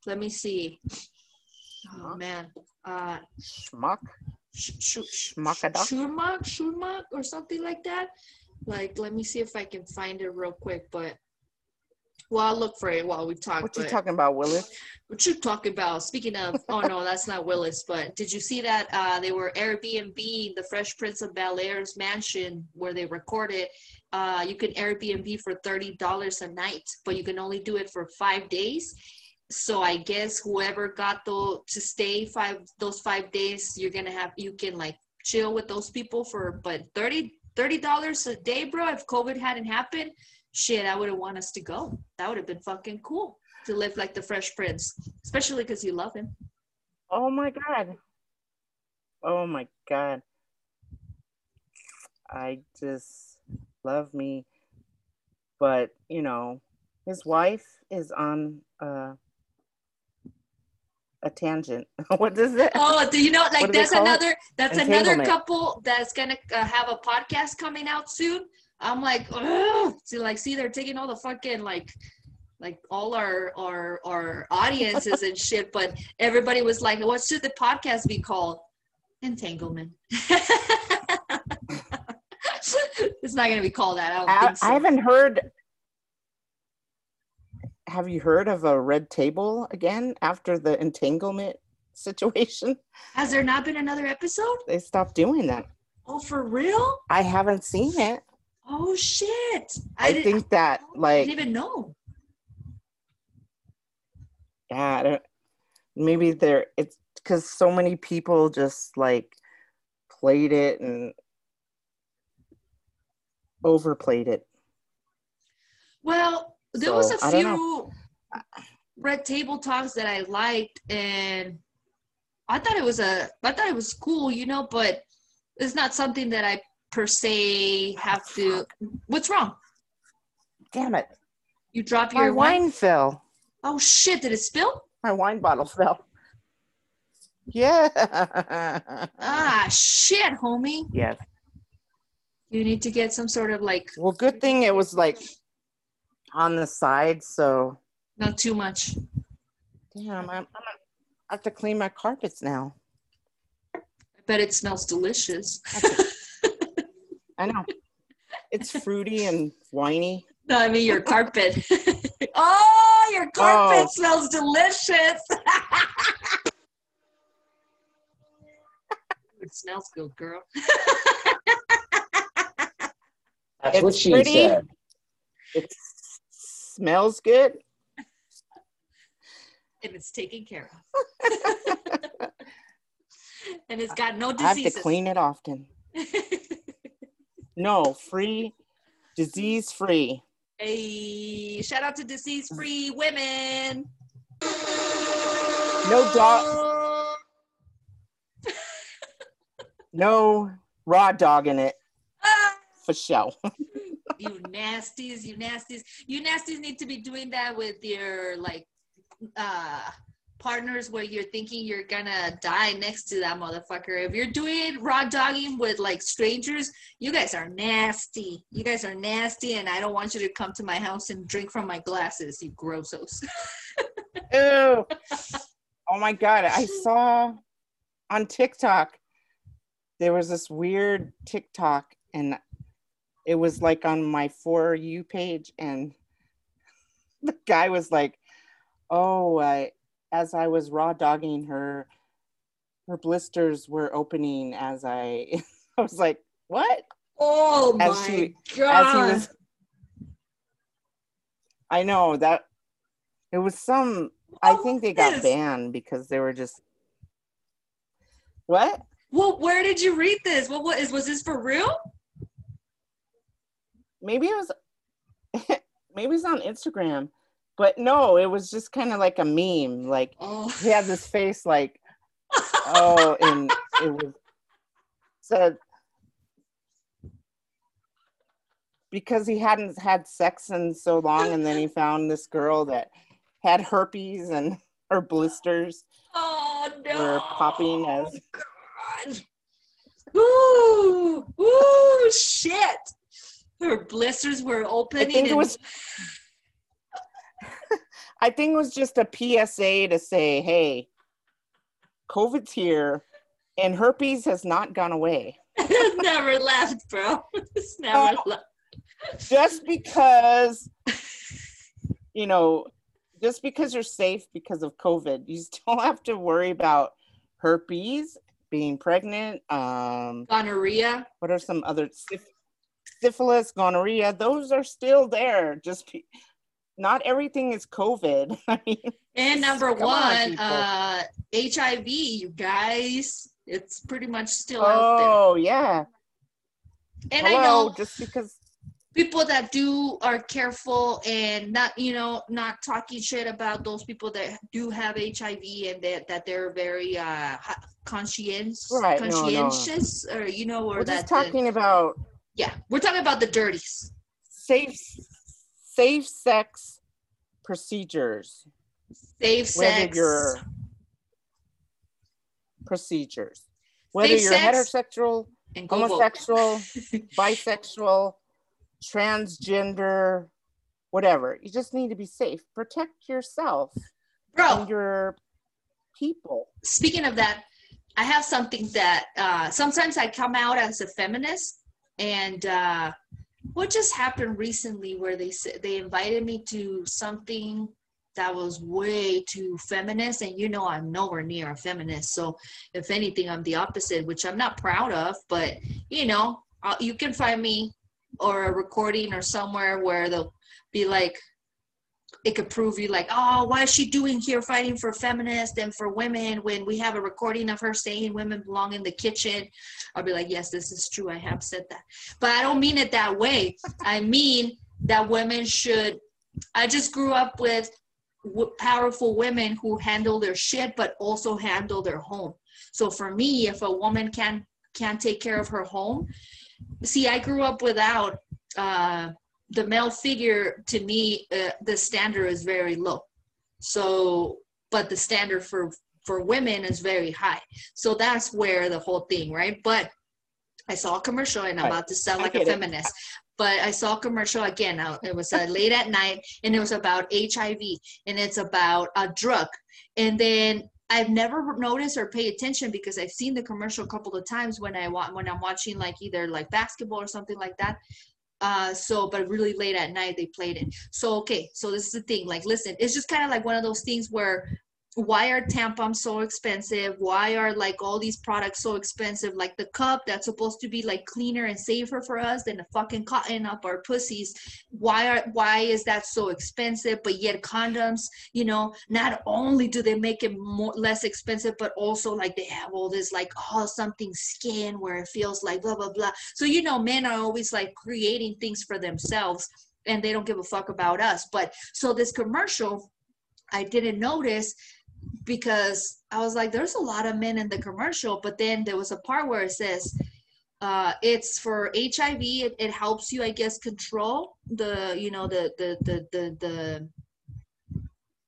Let me see. Oh man. Uh Schmuck. Sh- sh- Schmuckadok? Schurmak, Schurmak or something like that. Like, let me see if I can find it real quick. But well, I'll look for it while we talk. What you talking about, Willis? What you talking about? Speaking of, oh no, that's not Willis. But did you see that uh, they were Airbnb the Fresh Prince of Bel Air's mansion where they recorded? Uh, you can Airbnb for thirty dollars a night, but you can only do it for five days. So I guess whoever got the to stay five those five days, you're gonna have you can like chill with those people for but 30 dollars a day, bro. If COVID hadn't happened, shit, I would have want us to go. That would have been fucking cool to live like the Fresh Prince, especially because you love him. Oh my god. Oh my god. I just love me. But, you know, his wife is on uh, a tangent. what is it? Oh, do you know? Like, that's another. That's another couple that's gonna uh, have a podcast coming out soon. I'm like, oh, see, like, see, they're taking all the fucking like, like all our our our audiences and shit. But everybody was like, what should the podcast be called? Entanglement. it's not gonna be called that. I I, so. I haven't heard. Have you heard of a red table again after the entanglement situation? Has there not been another episode? They stopped doing that. Oh, for real? I haven't seen it. Oh shit! I, didn't- think that I like didn't even know. yeah, I don't, maybe there it's because so many people just like played it and overplayed it. Well, there was So, a I don't few red table talks that I liked, and I thought it was a, I thought it was cool, you know. But it's not something that I per se have to. What's wrong? Damn it! You drop My your wine? wine fell. Oh shit! Did it spill? My wine bottle fell. Yeah. Ah shit, homie! yes. You need to get some sort of like Well, good thing it was like on the side, so not too much. damn, I'm, I'm gonna have to clean my carpets now. I bet it smells delicious. I know. It's fruity and whiny. No, I mean your carpet. oh, your carpet Oh. smells delicious. it smells good, girl. That's It's what she pretty. said. It smells good. And it's taken care of. and it's got no diseases. I have to clean it often. No, free, disease free. hey, shout out to disease-free women. No dog, no raw dog in it. Ah, for show. you nasties, you nasties, you nasties need to be doing that with your like uh partners where you're thinking you're gonna die next to that motherfucker. If you're doing raw dogging with like strangers, you guys are nasty. You guys are nasty, and I don't want you to come to my house and drink from my glasses, you grossos. Ew. Oh my god, I saw on TikTok there was this weird TikTok and it was like on my for you page and the guy was like, "Oh, I as I was raw dogging her her blisters were opening as I I was like, "What?" Oh As my she- god! Was I know that it was some I oh, think they got this? banned because they were just What? Well, where did you read this? What what is was this for real? maybe it was maybe it's on Instagram, but no, it was just kind of like a meme. Like Oh, he had this face like oh, and it was said because he hadn't had sex in so long, and then he found this girl that had herpes and her blisters oh no! were popping as God. Ooh, ooh, shit! Her blisters were I opening. think it was I think it was just a PSA to say, hey, COVID's here and herpes has not gone away. It's never left, bro. It's never Oh. left. Just because, you know, just because you're safe because of COVID, you still have to worry about herpes, being pregnant. Um, Gonorrhea. what are some other syph- syphilis, gonorrhea? Those are still there. Just not everything is COVID. I mean, And number on, one, people. uh, HIV, you guys. It's pretty much still out oh yeah. there. And I know just because people that do are careful and not, you know, not talking shit about those people that do have HIV and that, that they're very uh conscientious, Right, no, no. conscientious, or you know, or we're that just talking about yeah, we're talking about the dirties. safe safe sex procedures. Safe Whether sex. you're procedures. Whether Safe you're sex heterosexual, and go vote. homosexual, bisexual, transgender, whatever. You just need to be safe. Protect yourself Bro, and your people. speaking of that, I have something that uh, sometimes I come out as a feminist, and uh, what just happened recently where they said they invited me to something that was way too feminist, and you know I'm nowhere near a feminist. So if anything, I'm the opposite, which I'm not proud of. But you know, uh, you can find me or a recording or somewhere where they'll be like it could prove you like, oh, why is she doing here fighting for feminists and for women when we have a recording of her saying women belong in the kitchen? I'll be like, yes, this is true. I have said that. But I don't mean it that way. I mean that women should, I just grew up with powerful women who handle their shit, but also handle their home. So for me, if a woman can can't take care of her home, see, I grew up without uh, the male figure to me uh, the standard is very low. So but the standard for for women is very high. So that's where the whole thing right? But i saw a commercial and i'm Right. about to sound like a it. feminist but i saw a commercial again. It was uh, late at night and it was about hiv and it's about a drug. And then I've never noticed or pay attention because I've seen the commercial a couple of times when I wa- when I'm watching like either like basketball or something like that uh so but really late at night they played it. So okay so this is the thing like listen it's just kind of like one of those things where why are tampons so expensive? Why are like all these products so expensive? Like the cup that's supposed to be like cleaner and safer for us than the fucking cotton up our pussies. Why are why is that so expensive? But yet condoms you know not only do they make it more less expensive but also like they have all this like oh something skin where it feels like blah blah blah. So you know men are always like creating things for themselves and they don't give a fuck about us. But so this commercial i didn't notice because i was like there's a lot of men in the commercial but then there was a part where it says uh, it's for HIV. It, it helps you, I guess, control the, you know, the the the the the.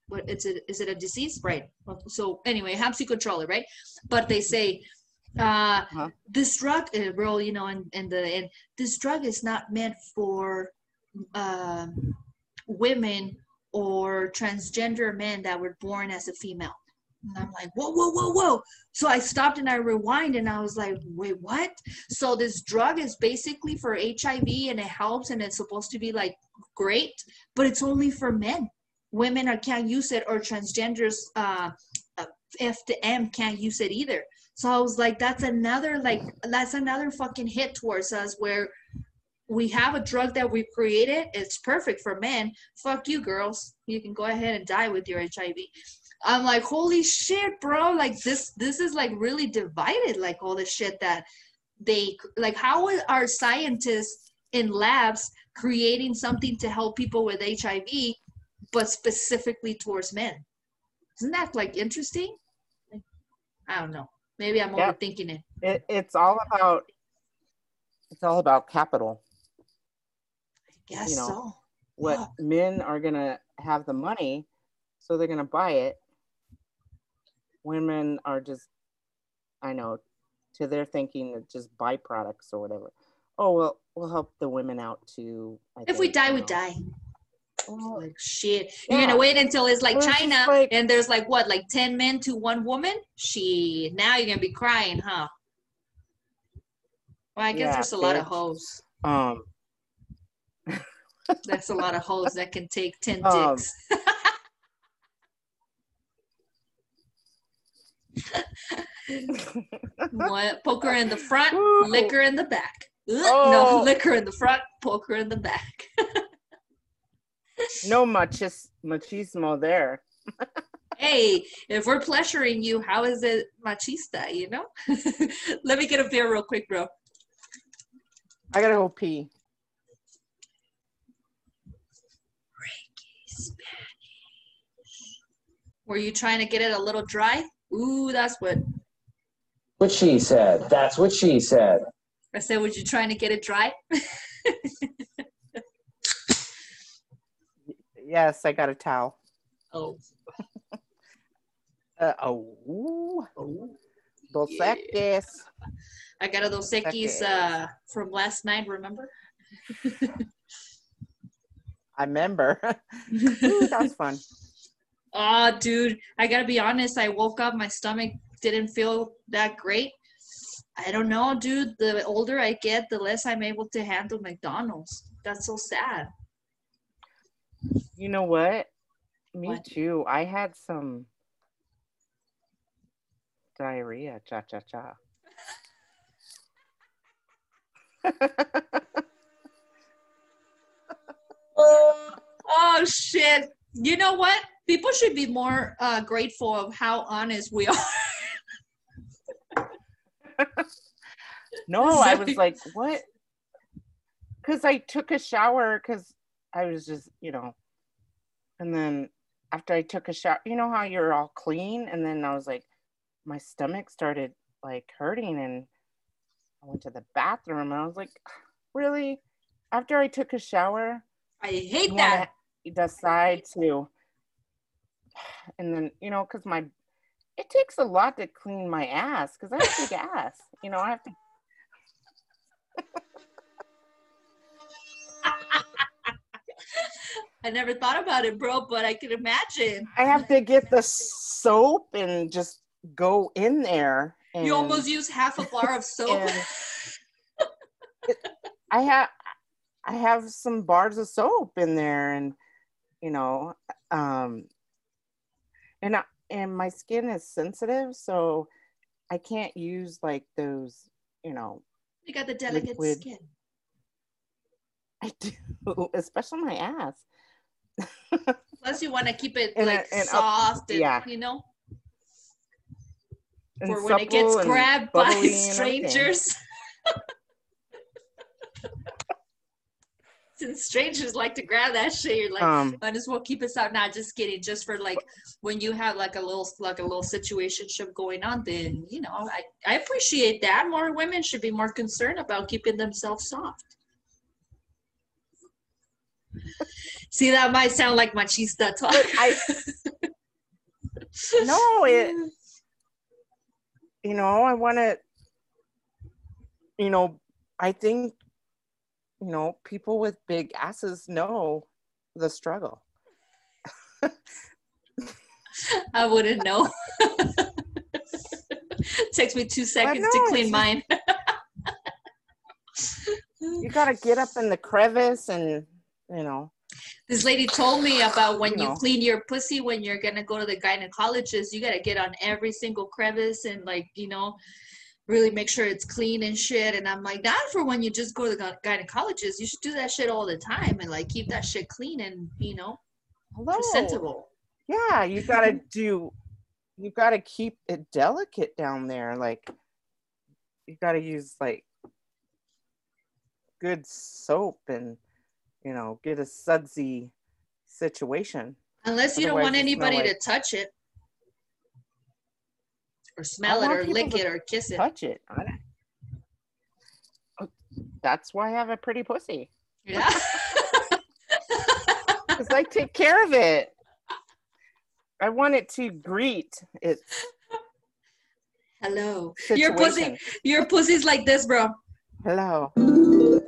What it's a, is it a disease? Right. So anyway, it helps you control it, right? But they say uh Uh-huh. this drug uh, bro you know and and the and this drug is not meant for um women or transgender men that were born as a female. And i'm like whoa whoa whoa whoa. So i stopped and i rewind and i was like wait what? So this drug is basically for hiv and it helps and it's supposed to be like great but it's only for men. Women are, can't use it or transgenders uh uh, f to m can't use it either. So I was like, that's another like that's another fucking hit towards us where we have a drug that we created. It's perfect for men. Fuck you, girls. You can go ahead and die with your HIV. I'm like, holy shit, bro! Like this, this is like really divided. Like all the shit that they like. How are scientists in labs creating something to help people with HIV, but specifically towards men? Isn't that like interesting? I don't know. Maybe I'm overthinking it. It, it's all about it's all about capital. Guess You know, so. What Fuck. men are gonna have the money, so they're gonna buy it. Women are just, I know, to their thinking, just byproducts or whatever. Oh well, we'll help the women out too. I If we die, we know. die. Well, Like shit. You're gonna wait until it's like Well, China like- and there's like what, like ten men to one woman? She Now you're gonna be crying, huh? Well, I guess Yeah, there's a lot of bitch. hoes. um, That's a lot of holes that can take ten Um, dicks. Poker in the front, Ooh. liquor in the back. Oh. No, liquor in the front, poker in the back. no machis, machismo there. hey, if we're pleasuring you, how is it machista, you know? Let me get a beer real quick, bro. I gotta go pee. Were you trying to get it a little dry? Ooh, that's what What she said. That's what she said. I said. Was you trying to get it dry? Yes, I got a towel. Oh, Uh, oh, oh. dos Yeah. Equis. I got a Dos Equis Equis. uh, from last night, remember? I remember. Ooh, that was fun. Oh, dude, I gotta be honest. I woke up, my stomach didn't feel that great. I don't know, dude. The older I get, the less I'm able to handle McDonald's. That's so sad. You know what? Me What? too. I had some diarrhea. Cha cha cha. Oh, oh shit! You know what? People should be more uh, grateful of how honest we are. no, I was like, what? Because I took a shower because I was just, you know, and then after I took a shower, you know how you're all clean, and then I was like, my stomach started like hurting, and I went to the bathroom, and I was like, really? After I took a shower, I hate that. decide to and then you know because my it takes a lot to clean my ass because i have big ass you know i have to I never thought about it, bro, but I can imagine. i have to get the soap and just go in there and You almost use half a bar of soap. i have i have some bars of soap in there and you know um and I, and my skin is sensitive so i can't use like those you know you got the delicate liquid. skin. I do, especially my ass. Plus, you want to keep it And, like and up- soft and yeah. you know, And for when it gets grabbed by and strangers. and strangers like to grab that shit. You're like, Um, might as well keep us out. Not just kidding. Just for like when you have like a little like a little situationship going on, then you know I I appreciate that. More women should be more concerned about keeping themselves soft. See, that might sound like machista talk. I no, it you know, I want to, you know, I think, you know, people with big asses know the struggle. I wouldn't know. Takes me two seconds to clean mine. You got to get up in the crevice and, you know, This lady told me about when You you know. clean your pussy when you're gonna go to the gynecologist, you gotta get on every single crevice and like, you know, really make sure it's clean and shit. And I'm like, not for when you just go to the gy- gynecologist. You should do that shit all the time and like keep that shit clean and you know hello. presentable. Yeah, you got to do, you got to keep it delicate down there. Like, you got to use like good soap and, you know, get a sudsy situation. Unless you don't want anybody to touch it. Or smell it or lick it or kiss it. touch it. Oh, That's why I have a pretty pussy. Yeah. Because I take care of it. I want it to greet it. Hello. situation. Your pussy your pussy's like this, bro. Hello.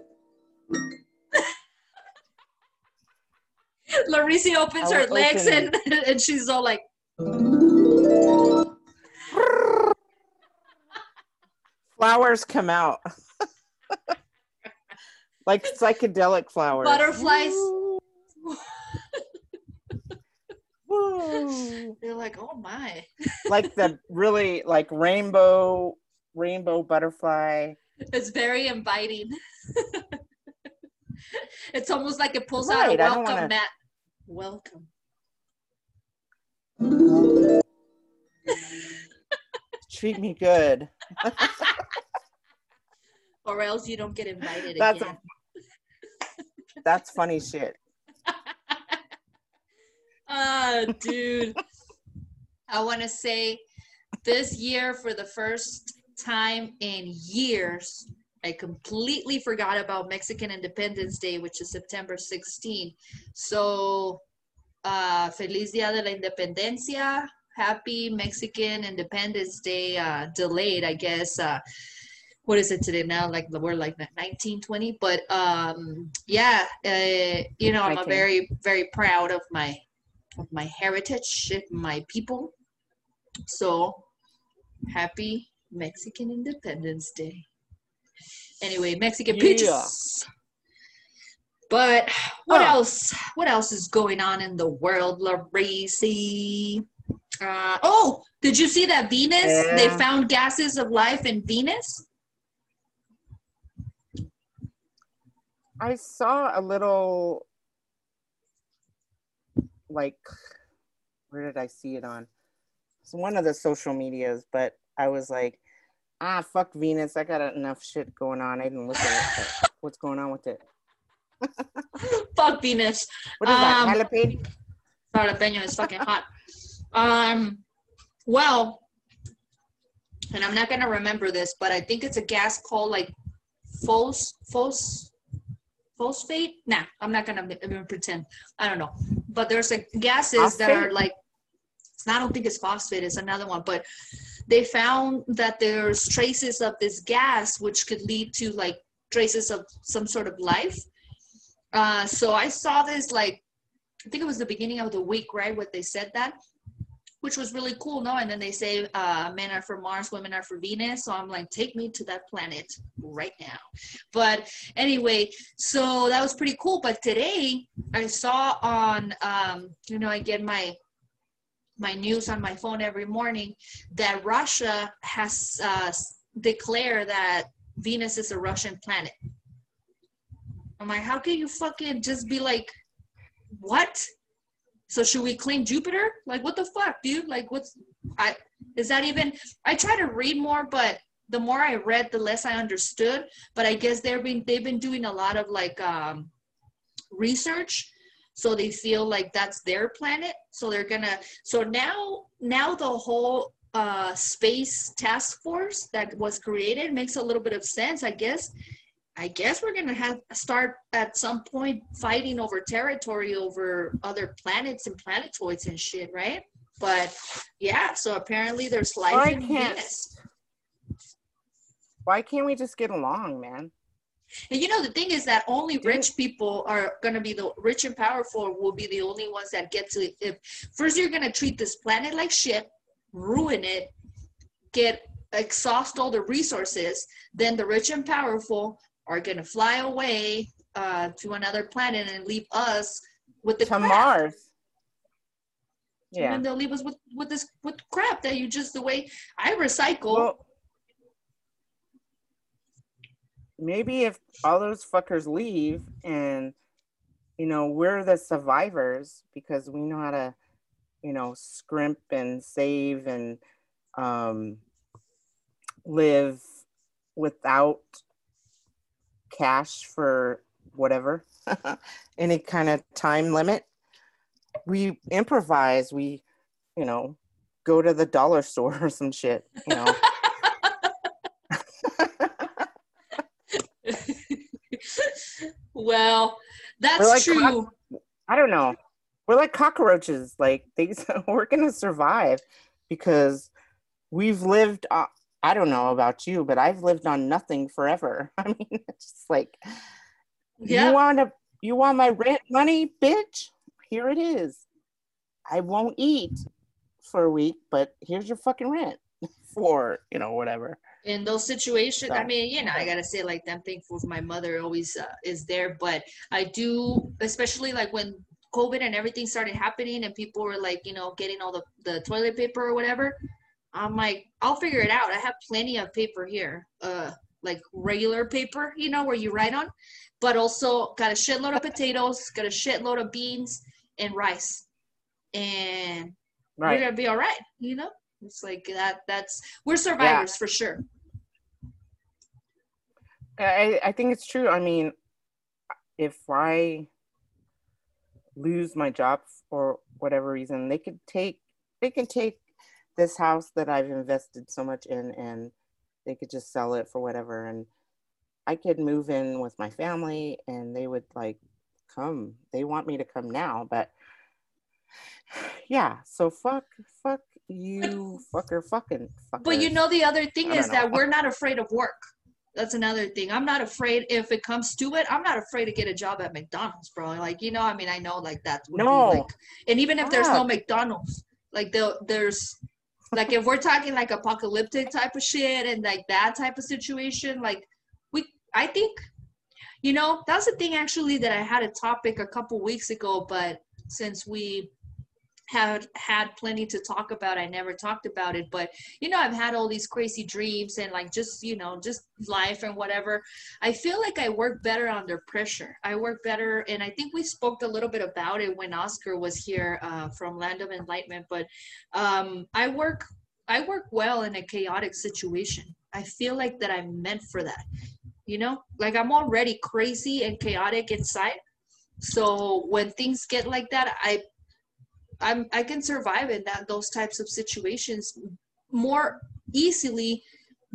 Larisi opens I her legs open- and, and she's all like, Flowers come out. like psychedelic flowers. Butterflies. Woo. Woo. they're like, oh my. like the really like rainbow rainbow butterfly. It's very inviting. it's almost like it pulls out Right, a I don't welcome wanna- mat. Welcome. Treat me good. Or else you don't get invited That's again. That's funny shit. Ah, dude. I want to say this year, for the first time in years, I completely forgot about Mexican Independence Day, which is September 16. So, uh, Feliz Dia de la Independencia. Happy Mexican Independence Day. Uh, delayed, I guess. Uh, what is it today now? Like we're like 1920, but um, yeah, uh, you know, I'm very, very proud of my of my heritage, of my people. So happy Mexican Independence Day. Anyway, Mexican Yeah. peaches. But what Oh. else? What else is going on in the world, Larisi? Uh, oh, did you see that Venus? They found gases of life in Venus. I saw a little like where did I see it on? It's one of the social medias, but I was like, ah fuck Venus. I got enough shit going on. I didn't look at it. but What's going on with it? Fuck Venus. What is that? Um, Jalapeno? Jalapeño is fucking hot. Um, well, and I'm not gonna remember this, but I think it's a gas called like phos phos phosphate. Nah, I'm not gonna even pretend. I don't know. But there's like gases that are like. I don't think it's phosphate. It's another one, but they found that there's traces of this gas which could lead to like traces of some sort of life. Uh, so I saw this like I think it was the beginning of the week, right? What they said that, which was really cool, no? And then they say uh, men are for Mars, women are for Venus. So I'm like, take me to that planet right now. But anyway, so that was pretty cool. But today I saw on, um, you know, I get my my news on my phone every morning that Russia has uh, declared that Venus is a Russian planet. I'm like, how can you fucking just be like, what? So should we claim Jupiter? Like, what the fuck, dude? Like, what's I? Is that even? I try to read more, but the more I read, the less I understood. But I guess they've been they've been doing a lot of like um research so they feel like that's their planet so they're gonna so now now the whole uh, space task force that was created makes a little bit of sense i guess i guess we're gonna have start at some point fighting over territory over other planets and planetoids and shit right but yeah so apparently there's life Why in can't- venus Why can't we just get along, man? And you know the thing is that only Dude. rich people are gonna be the rich and powerful will be the only ones that get to if first you're gonna treat this planet like shit, ruin it, get exhaust all the resources, then the rich and powerful are gonna fly away uh, to another planet and leave us with the to crap. Mars. And Yeah. then they'll leave us with with this with crap that you just the way I recycle. Well, maybe if all those fuckers leave and you know we're the survivors because we know how to you know scrimp and save and um live without cash for whatever any kind of time limit we improvise we you know go to the dollar store or some shit you know well, that's like true. I don't know. We're like cockroaches. Like things, we're gonna survive because we've lived. I don't know about you, but I've lived on nothing forever. I mean, it's just like Yeah. you want to, you want my rent money, bitch? Here it is. I won't eat for a week, but here's your fucking rent for you know whatever. in those situations i mean you know i gotta say like i'm thankful for my mother always uh, is there but i do especially like when covid and everything started happening and people were like you know getting all the, the toilet paper or whatever i'm like i'll figure it out. I have plenty of paper here uh like regular paper you know where you write on but also got a shitload of potatoes got a shitload of beans and rice. And we're gonna be all right you know? It's like that that's we're survivors for sure. I, I think it's true. I mean, if I lose my job for whatever reason, they could take they can take this house that I've invested so much in and they could just sell it for whatever and I could move in with my family and they would like come. They want me to come now, but yeah, so fuck fuck you fucker fucking. But you know, the other thing is don't that we're not afraid of work. That's another thing. I'm not afraid if it comes to it. I'm not afraid to get a job at McDonald's, bro. Like you know, I mean, I know like that would No. be like, and even if there's no McDonald's, like the, there's, like if we're talking like apocalyptic type of shit and like that type of situation, like we, I think, you know, that's the thing actually that I had a topic a couple weeks ago, but since we had had plenty to talk about, I never talked about it. But you know, I've had all these crazy dreams and like just, you know, just life and whatever. I feel like I work better under pressure. I work better, and I think we spoke a little bit about it when Oscar was here uh, from Land of Enlightenment. But um, I work, I work well in a chaotic situation. I feel like that I'm meant for that. You know, like I'm already crazy and chaotic inside. So when things get like that, I I'm I can survive in that those types of situations more easily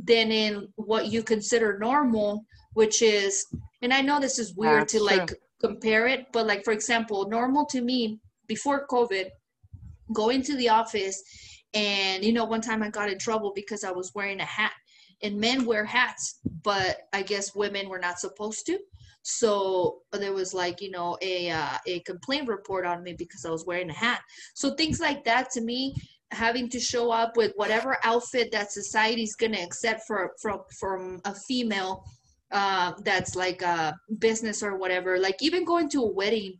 than in what you consider normal, which is and I know this is weird That's to true. like compare it, but like for example, normal to me before COVID, going to the office and you know one time I got in trouble because I was wearing a hat. And men wear hats, but I guess women were not supposed to. So there was like you know a uh, a complaint report on me because I was wearing a hat. So things like that to me, having to show up with whatever outfit that society's gonna accept for from from a female uh, that's like a business or whatever. Like even going to a wedding.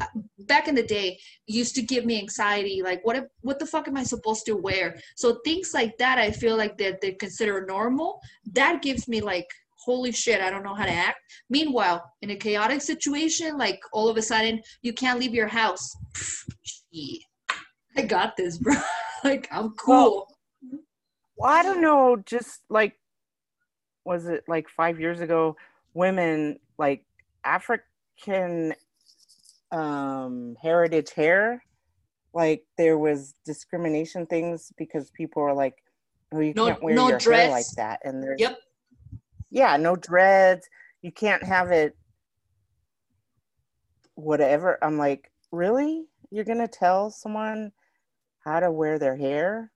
uh, Back in the day, used to give me anxiety. Like, what if, what the fuck am I supposed to wear? So things like that, I feel like that they consider normal. That gives me like, holy shit, I don't know how to act. Meanwhile, in a chaotic situation, like all of a sudden you can't leave your house. I got this, bro. like I'm cool. Well, I don't know, just like was it like five years ago, women like African um heritage hair like there was discrimination things because people are like oh you No- can't wear no your dress. hair like that and there's Yep. Yeah no dreads you can't have it whatever i'm like really you're gonna tell someone how to wear their hair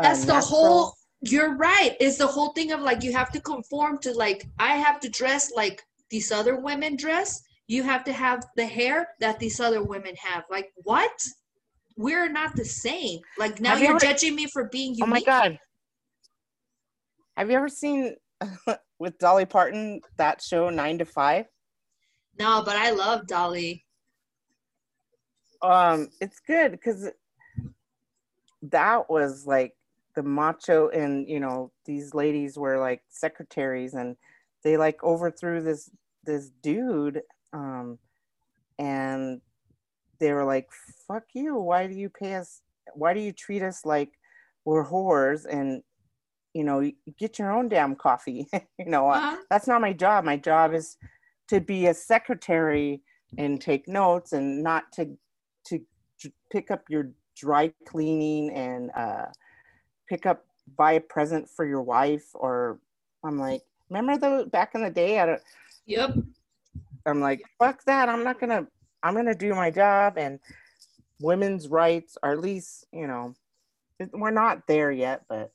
That's the natural? whole. You're right. It's the whole thing of like you have to conform to like I have to dress like these other women dress. You have to have the hair that these other women have. Like what? We're not the same. Like now Have you you're ever- judging me for being unique. oh my god have you ever seen with dolly parton that show nine to five No, but I love Dolly. um it's good because that was like the macho and you know these ladies were like secretaries and they like overthrew this this dude um and they were like fuck you why do you pay us why do you treat us like we're whores and you know get your own damn coffee you know Uh-huh. that's not my job my job is to be a secretary and take notes and not to to pick up your dry cleaning and uh pick up buy a present for your wife or i'm like remember though back in the day i don't Yep. i'm like fuck that i'm not gonna i'm gonna do my job and women's rights or at least you know we're not there yet but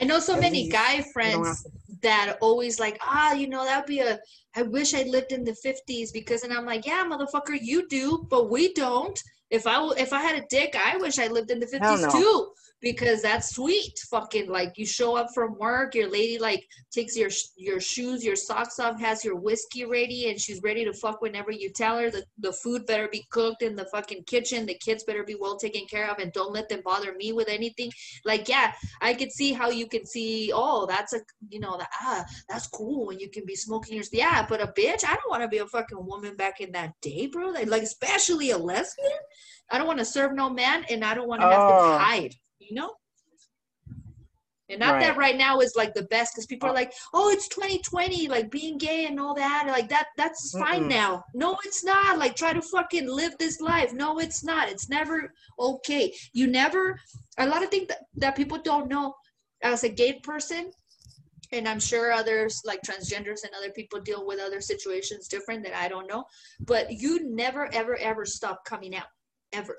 I know so many least guy friends that always like, ah, you know, that'd be a, I wish I lived in the 50s because, and I'm like, yeah, motherfucker, you do, but we don't. If I, if I had a dick, I wish I lived in the 50s too because that's sweet. Fucking like you show up from work, your lady like takes your, your shoes, your socks off, has your whiskey ready and she's ready to fuck whenever you tell her the, the food better be cooked in the fucking kitchen. The kids better be well taken care of and don't let them bother me with anything. Like, yeah, I could see how you can see, oh, that's a, you know, the, ah, that's cool when you can be smoking your, yeah, but a bitch, I don't want to be a fucking woman back in that day, bro. Like, like, especially a lesbian. I don't want to serve no man and I don't want to have Oh. to hide, you know? And not that right now is like the best because people are uh. like, oh, it's 2020, like being gay and all that. Like that, that's fine Mm-mm. now. No, it's not. Like try to fucking live this life. No, it's not. It's never okay. You never, a lot of things that, that people don't know as a gay person, and I'm sure others like transgenders and other people deal with other situations different that I don't know, but you never, ever, ever stop coming out, ever.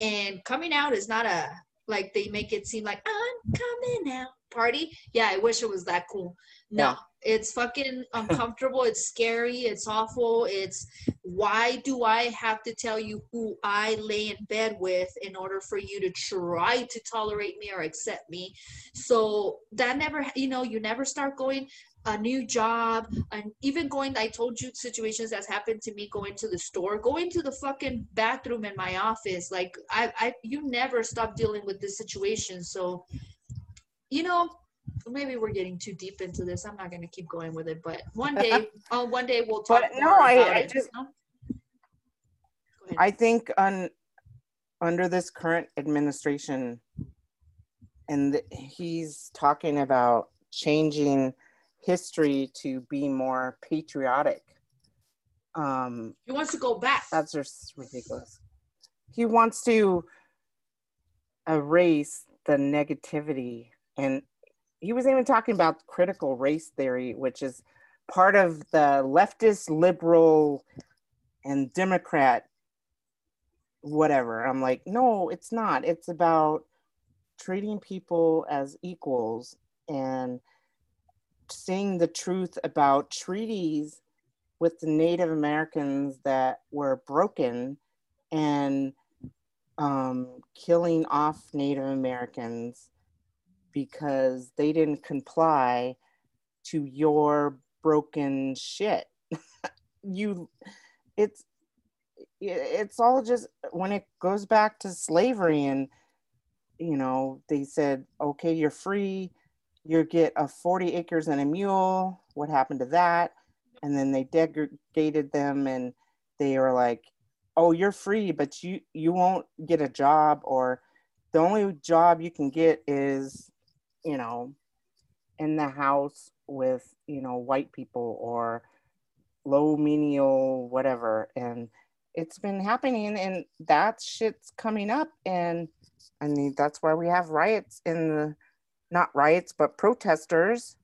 And coming out is not a, like they make it seem like I'm coming out party. Yeah, I wish it was that cool. No, Yeah. it's fucking uncomfortable. it's scary. It's awful. It's why do I have to tell you who I lay in bed with in order for you to try to tolerate me or accept me? So that never, you know, you never start going a new job and even going i told you situations that's happened to me going to the store going to the fucking bathroom in my office like i i you never stop dealing with this situation so you know maybe we're getting too deep into this i'm not going to keep going with it but one day oh one day we'll talk But no, I- about I just? I think on under this current administration, and th- he's talking about changing history to be more patriotic. Um, he wants to go back that's just ridiculous. He wants to erase the negativity, and he was even talking about critical race theory, which is part of the leftist, liberal, and Democrat whatever. I'm like, no, it's not. It's about treating people as equals and saying the truth about treaties with the Native Americans that were broken and um, killing off Native Americans because they didn't comply to your broken shit. you, it's, it's all just when it goes back to slavery and you know they said okay you're free you get a 40 acres and a mule what happened to that? And then they degraded them and they were like oh you're free but you you won't get a job or the only job you can get is you know in the house with you know white people or low menial whatever. And it's been happening and that shit's coming up. And I mean that's why we have riots in the not riots but protesters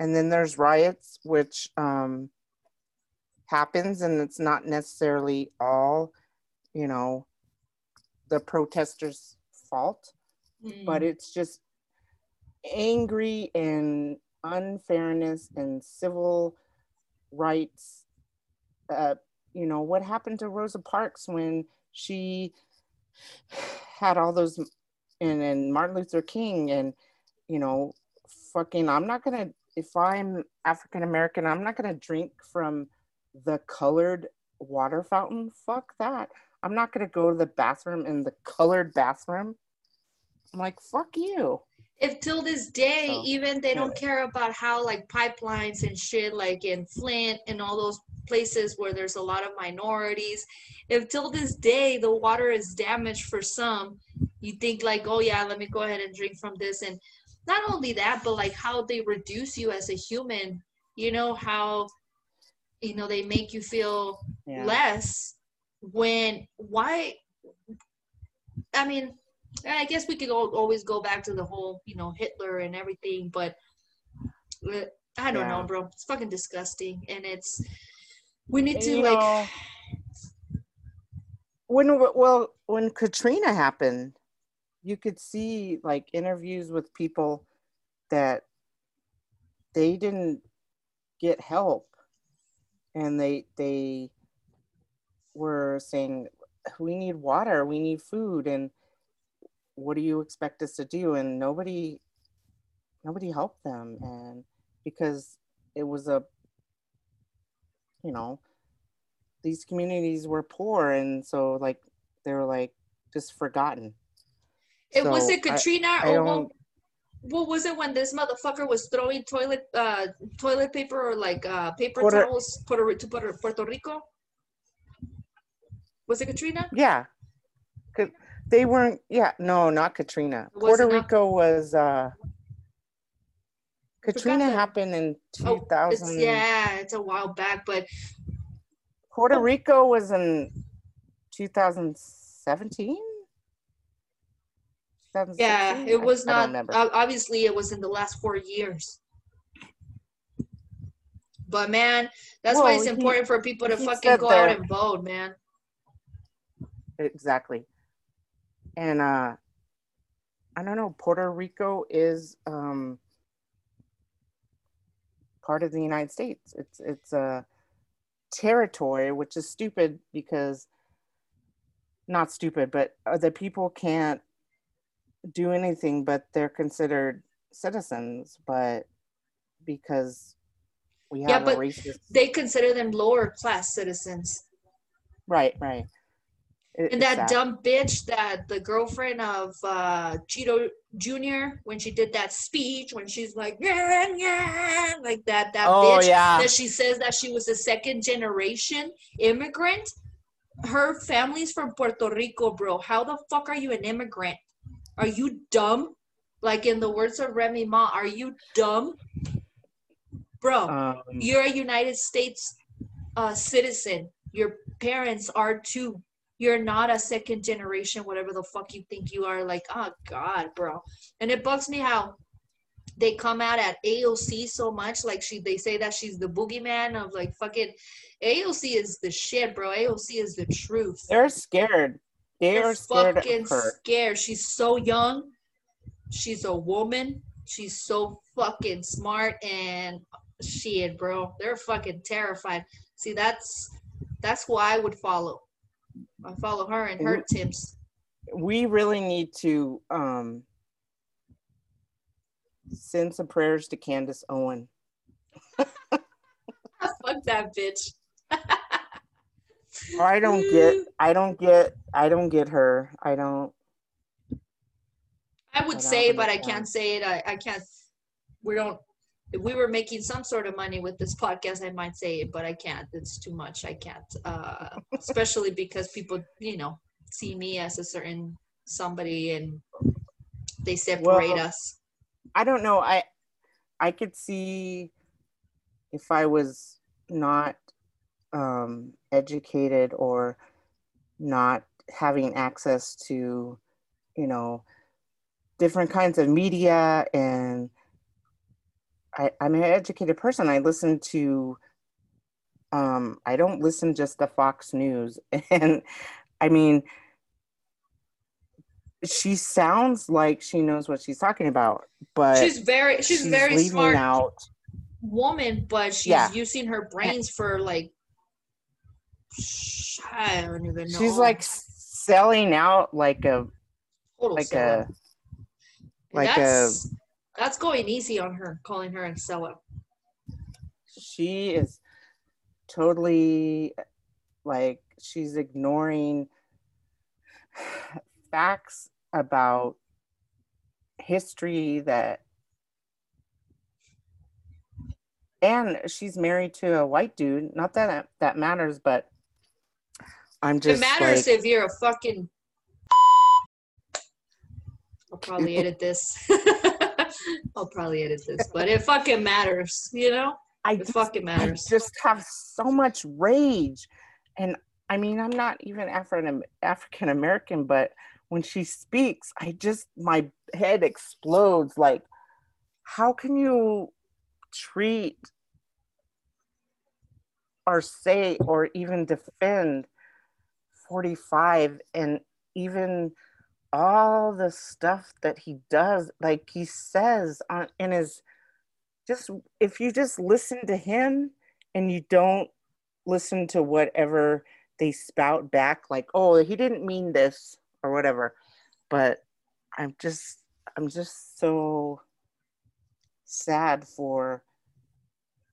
and then there's riots which um happens and it's not necessarily all you know the protesters fault but Mm. it's just angry and unfairness and civil rights uh, you know what happened to rosa parks when she had all those and, and martin luther king and you know fucking i'm not gonna if i'm african american i'm not gonna drink from the colored water fountain. Fuck that. I'm not gonna go to the bathroom in the colored bathroom. I'm like fuck you. If till this day So, even they don't yeah. care about how like pipelines and shit like in flint and all those places where there's a lot of minorities if till this day the water is damaged for some you think like oh yeah let me go ahead and drink from this and not only that but like how they reduce you as a human you know how you know they make you feel yeah. less when why i mean i guess we could always go back to the whole you know hitler and everything but uh, i don't know bro. It's fucking disgusting. And it's we need to You like know, when well when katrina happened you could see like interviews with people that they didn't get help. And they they were saying we need water. We need food. And what do you expect us to do? And nobody nobody helped them. And because it was a you know these communities were poor. And so like they were like just forgotten it was it katrina I or what, what was it when this motherfucker was throwing toilet uh toilet paper or like uh paper Puerto- towels Puerto, to Puerto, Puerto Rico was it katrina Yeah. they weren't yeah no not katrina Was puerto not? rico was uh katrina happened in Oh, 2000 it's yeah it's a while back but puerto Oh. rico was in 2017 Yeah, it was I not. ob- Obviously, it was in the last four years. But man, that's why it's he- important for people to fucking go out and vote, man. exactly and uh i don't know puerto rico is um part of the united states it's it's a territory which is stupid because not stupid but the people can't do anything but they're considered citizens but because we Yeah, have but a racist They consider them lower class citizens. right right It- And it's that dumb bitch, that the girlfriend of uh, Cheeto Jr. when she did that speech, when she's like, yeah, yeah, like that, that oh bitch. yeah that she says that she was a second generation immigrant. Her family's from Puerto Rico, bro. How the fuck are you an immigrant? Are you dumb? Like in the words of Remy Ma, are you dumb? Bro, um, you're a United States uh, citizen. Your parents are too. You're not a second generation, whatever the fuck you think you are. Like, oh God, bro. And it bugs me how they come out at AOC so much. Like she, they say that she's the boogeyman of like fucking. AOC is the shit, bro. AOC is the truth. they're scared They're scared fucking of her scared. She's so young. She's a woman. She's so fucking smart and shit, bro. They're fucking terrified. See, that's that's who I would follow. I follow her and her tips. we really need to um send some prayers to Candace Owen. Fuck that bitch. I don't get I don't get I don't get her. I don't I I would don't say, but I can't say it. I, I can't. We don't. If we were making some sort of money with this podcast, I might say it, but I can't. It's too much. I can't. Uh, especially because people, you know, see me as a certain somebody and they separate Well, us. I don't know. I I could see if I was not um educated or not having access to, you know, different kinds of media and I, I'm an educated person. I listen to um I don't listen just to Fox News. And I mean she sounds like she knows what she's talking about, but she's very she's, she's very smart out woman, but she's Yeah. using her brains for like I don't even know. she's like selling out like a Total like sellout. a like a that's, that's going easy on her, calling her a sellout. she is totally like she's ignoring facts about history that and she's married to a white dude not that that matters but i'm just it matters like, if you're a fucking. I'll probably edit this. I'll probably edit this, but it fucking matters, you know? I It just, fucking I matters. just have so much rage and i mean i'm not even african african american but when she speaks i just my head explodes like how can you treat or say or even defend 45 and even all the stuff that he does like he says on in his just if you just listen to him and you don't listen to whatever they spout back like oh he didn't mean this or whatever. But i'm just i'm just so sad for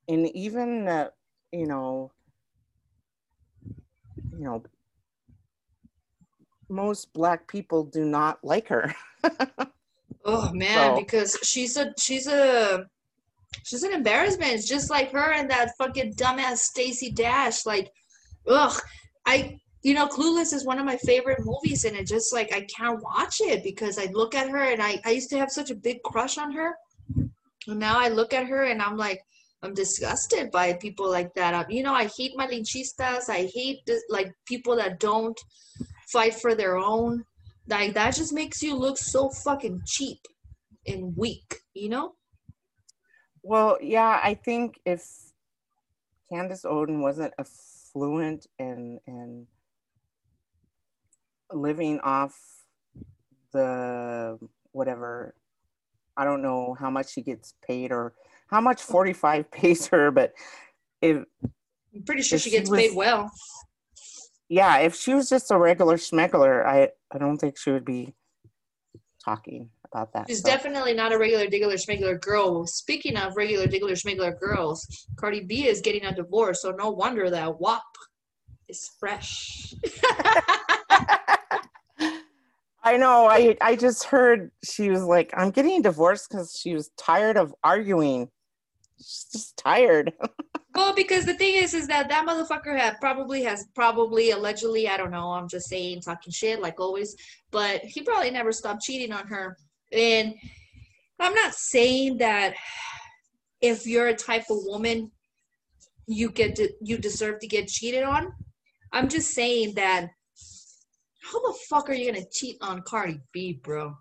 and even uh, you know you know most black people do not like her Oh man, So- because she's a she's a she's an embarrassment. It's just like her and that fucking dumbass Stacey Dash. Like, ugh, I you know Clueless is one of my favorite movies, and it just like I can't watch it because I look at her and I I used to have such a big crush on her, and now I look at her and I'm like. I'm disgusted by people like that. Um, you know, I hate malinchistas. I hate this, like people that don't fight for their own. Like that just makes you look so fucking cheap and weak you know? Well, yeah, I think if Candace Oden wasn't affluent and and living off the whatever, I don't know how much she gets paid or how much 45 pays her, but if i'm pretty sure she she gets was- paid well yeah, if she was just a regular schmeckler, I I don't think she would be talking about that. she's So, definitely not a regular diggler schmegler girl speaking of regular diggler schmegler girls cardi b is getting a divorce so no wonder that WAP is fresh I know. I I just heard she was like, I'm getting divorced because she was tired of arguing. She's just tired. well because the thing is is that that motherfucker had probably has probably allegedly i don't know i'm just saying talking shit like always but he probably never stopped cheating on her. And i'm not saying that if you're a type of woman you get to, you deserve to get cheated on. I'm just saying that how the fuck are you gonna cheat on cardi b bro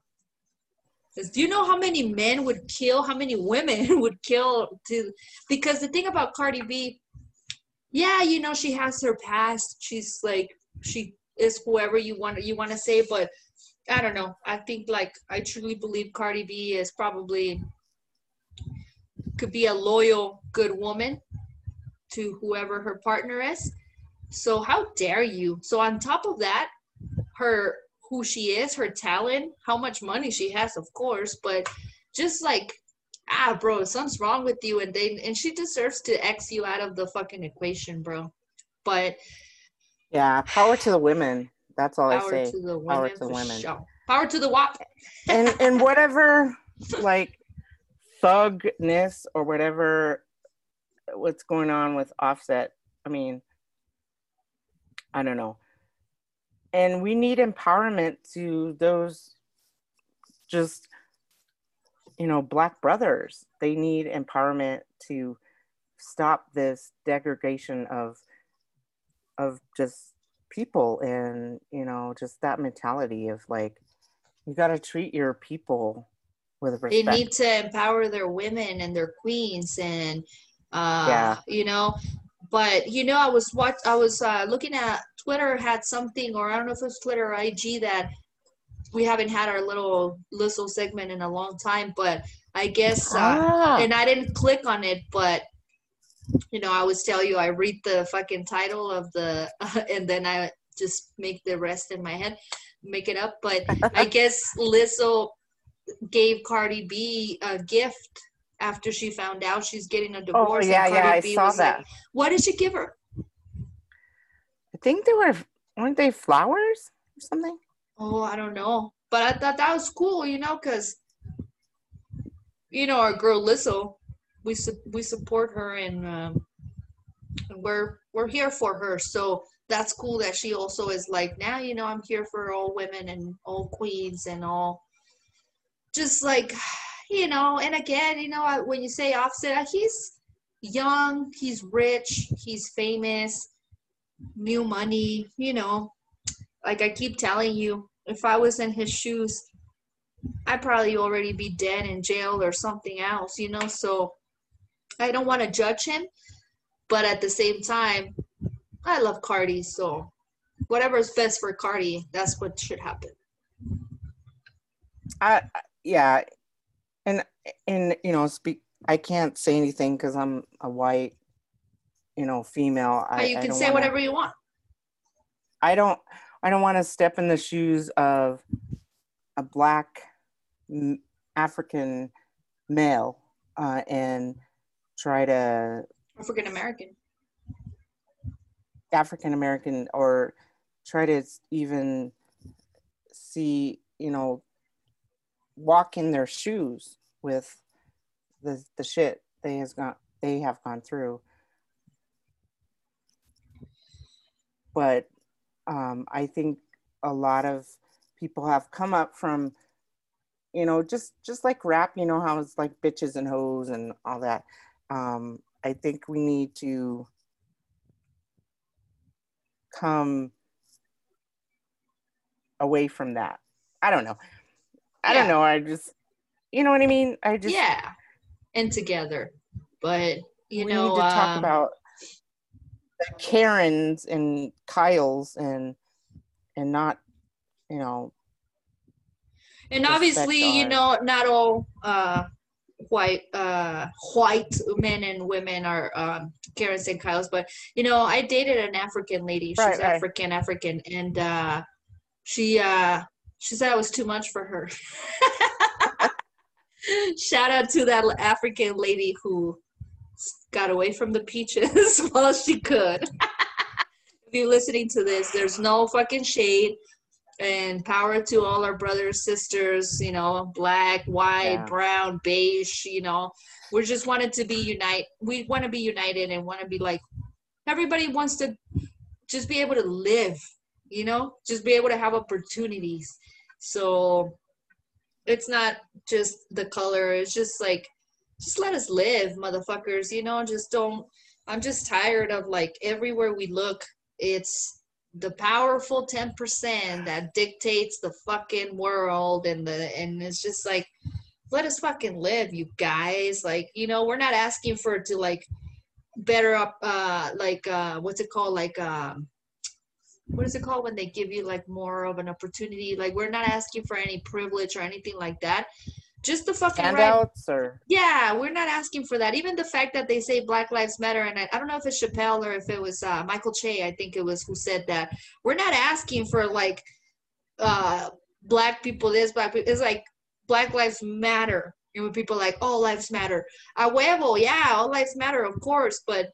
do you know how many men would kill how many women would kill to because the thing about cardi b yeah you know she has her past. She's like she is whoever you want you want to say but i don't know. I think like i truly believe cardi b is probably could be a loyal good woman to whoever her partner is. So how dare you? So on top of that her who she is her talent how much money she has of course but just like ah bro something's wrong with you and they and she deserves to x you out of the fucking equation bro but Yeah, power to the women. That's all I power say. to the women Power to the women. sure. power to the wop And and whatever like thugness or whatever what's going on with offset. I mean, I don't know. And we need empowerment to those just you know, black brothers. They need empowerment to stop this degradation of of just people and you know just that mentality of like you got to treat your people with respect. they need to empower their women and their queens and uh Yeah. you know but you know i was what i was uh looking at twitter had something or i don't know if it was twitter or ig that we haven't had our little little segment in a long time but i guess uh ah, and i didn't click on it but you know i always tell you i read the fucking title of the and then i just make the rest in my head make it up but i guess lizzo gave cardi b a gift after she found out she's getting a oh divorce and yeah yeah i B saw was like, that. what did she give her? I think they were weren't they flowers or something? Oh i don't know. But i thought that was cool you know because you know our girl lizzo we su- we support her and um, we're we're here for her. So that's cool that she also is like now you know i'm here for all women and all queens and all just like you know and again you know when you say offset uh, he's young he's rich he's famous new money you know. Like i keep telling you if i was in his shoes i'd probably already be dead in jail or something else you know so i don't want to judge him but at the same time i love cardi so whatever's best for cardi that's what should happen. I- yeah, and and you know speak. I can't say anything because I'm a white, you know, female. I, you can say wanna- whatever you want I don't. I don't want to step in the shoes of a black African male uh, and try to african american African American or try to even see, you know, walk in their shoes with the the shit they has gone they have gone through. But um, I think a lot of people have come up from, you know, just just like rap, you know, how it's like bitches and hoes and all that. Um, I think we need to come away from that. I don't know. I don't know. I just, you know what I mean. I just yeah and together but you we know need to talk um, about the Karens and Kyles and and not, you know, and obviously you know not all uh white uh white men and women are um karens and kyles but you know i dated an african lady she's Right, right. african african and uh she uh she said i was too much for her. Shout out to that african lady who got away from the peaches while she could. If you're listening to this there's no fucking shade and power to all our brothers sisters you know black white Yeah. brown beige you know. We just wanted to be unite we want to be united and want to be like everybody wants to just be able to live you know just be able to have opportunities so it's not just the color it's just like just let us live motherfuckers you know just don't i'm just tired of like everywhere we look it's the powerful 10% that dictates the fucking world and the and it's just like let us fucking live you guys like you know we're not asking for to like better up uh like uh what's it called like um what is it called when they give you like more of an opportunity like we're not asking for any privilege or anything like that just the fucking right handouts or yeah, we're not asking for that. Even the fact that they say Black Lives Matter, and I, I don't know if it's Chappelle or if it was uh, Michael Che, I think it was who said that. We're not asking for like uh, black people this, black people. It's like Black Lives Matter. And when people are like, all lives matter. A huevo, yeah, all lives matter, of course. But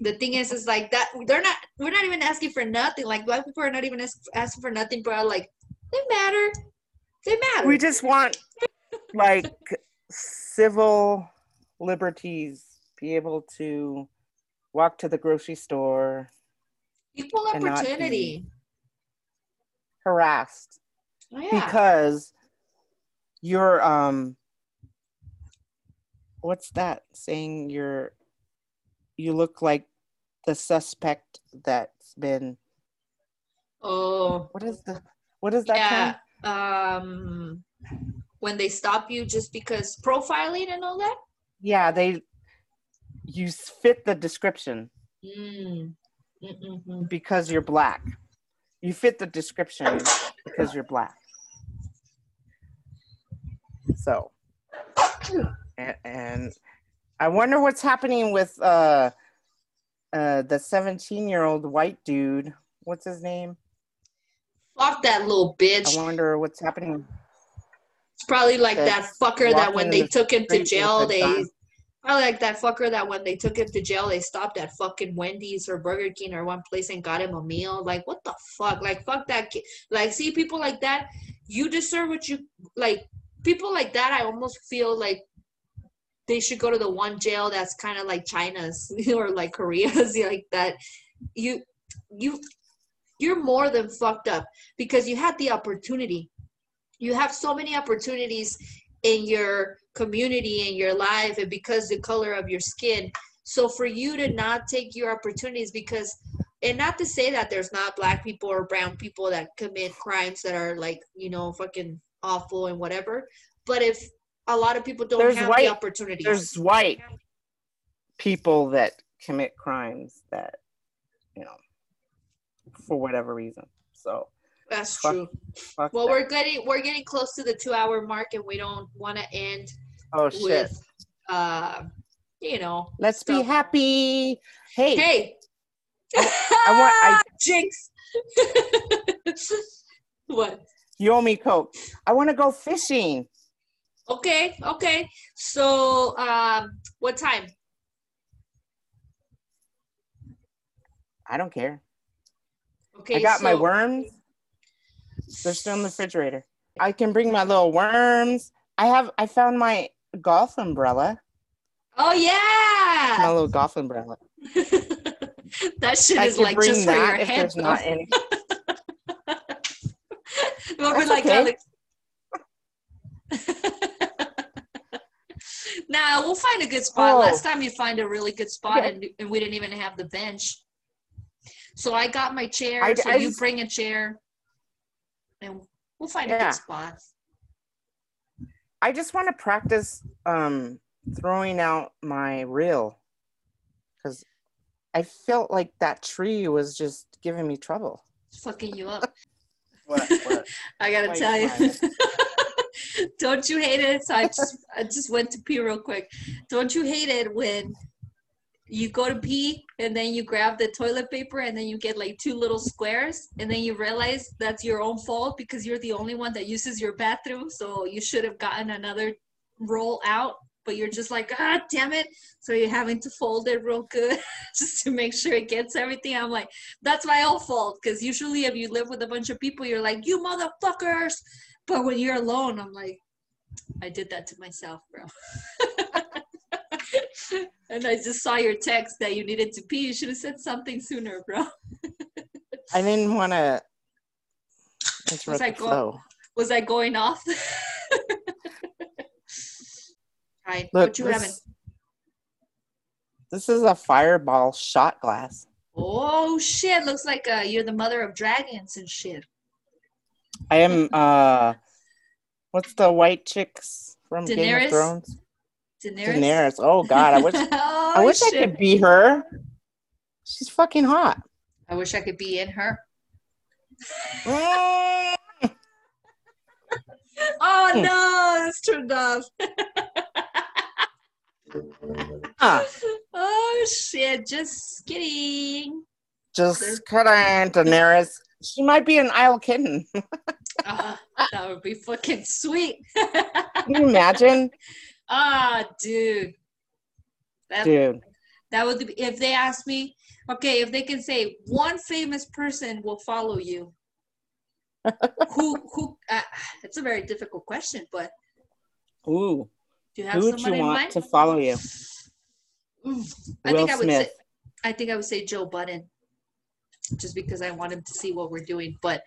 the thing is, is like that. They're not. We're not even asking for nothing. Like black people are not even ask, asking for nothing, but like they matter. They matter. we just want like civil liberties, be able to walk to the grocery store Equal and not be- opportunity. harassed Oh, yeah. because you're um what's that saying you're you look like the suspect that's been Oh, What is the what is that yeah. Um, when they stop you just because profiling and all that. Yeah, they you fit the description Mm. Because you're black. You fit the description because you're black. So, and, and I wonder what's happening with uh, uh, the 17 year old white dude. What's his name? Fuck that little bitch. I wonder what's happening. It's probably like that fucker that when they the took him to jail, they gun. probably like that fucker that when they took him to jail, they stopped at fucking Wendy's or Burger King or one place and got him a meal. Like what the fuck? Like fuck that kid. Like see people like that, you deserve what you like. People like that, I almost feel like they should go to the one jail that's kind of like China's or like Korea's, like that. You, you, you're more than fucked up because you had the opportunity. You have so many opportunities in your community in your life and because the color of your skin so for you to not take your opportunities because and not to say that there's not black people or brown people that commit crimes that are like you know fucking awful and whatever but if a lot of people don't There's have white- the opportunities There's white people that commit crimes that, you know, for whatever reason. So, that's fuck true fuck well that. we're getting we're getting close to the two hour mark and we don't want to end oh shit. with uh you know Let's be happy. Hey, Hey. I want- I- Jinx. what? you owe me coke. I want to go fishing. Okay, okay. So, um, what time? I don't care. Okay, I got my worms. They're still in the refrigerator. I can bring my little worms. I have. I found my golf umbrella. Oh yeah. My little golf umbrella. that shit I is like just for your if head. there's not any. We'll like okay. Alex. nah, we'll find a good spot. Oh. Last time you find a really good spot, Okay. and, and we didn't even have the bench. So I got my chair. I- so I you just- bring a chair, and we'll find a good spot. I just want to practice um, throwing out my reel because I felt like that tree was just giving me trouble. It's fucking you up. What? what? I gotta Why tell you you. Don't you hate it? So I just I just went to pee real quick. Don't you hate it when you go to pee and then you grab the toilet paper and then you get like two little squares and then you realize that's your own fault because you're the only one that uses your bathroom. So you should have gotten another roll out, but you're just like, ah, damn it. So you're having to fold it real good just to make sure it gets everything. I'm like, that's my own fault because usually if you live with a bunch of people, you're like, you motherfuckers. But when you're alone, I'm like, I did that to myself, bro. and I just saw your text that you needed to pee. You should have said something sooner, bro. I didn't want to interrupt I go- Was I going off? Hi, Look, what you having? this, this is a fireball shot glass. Oh shit! Looks like uh, you're the mother of dragons and shit. I am. uh What's the white chicks from Game of Thrones? Daenerys. Daenerys. Oh God, I wish. oh, I wish I could be her. She's fucking hot. I wish I could be in her. Oh Hmm. no, it's turned off. Ah, Oh shit! Just kidding. just kidding, Daenerys. She might be an Isle kitten. Ah, that would be fucking sweet. Can you imagine, ah, dude. That, dude? that would be if they ask me. Okay, if they can say one famous person will follow you. who who? Uh, it's a very difficult question, but Ooh, do you have who would someone you in want mind? to follow you? Mm, I Will think I would say I think I would say Joe Budden, just because I want him to see what we're doing. But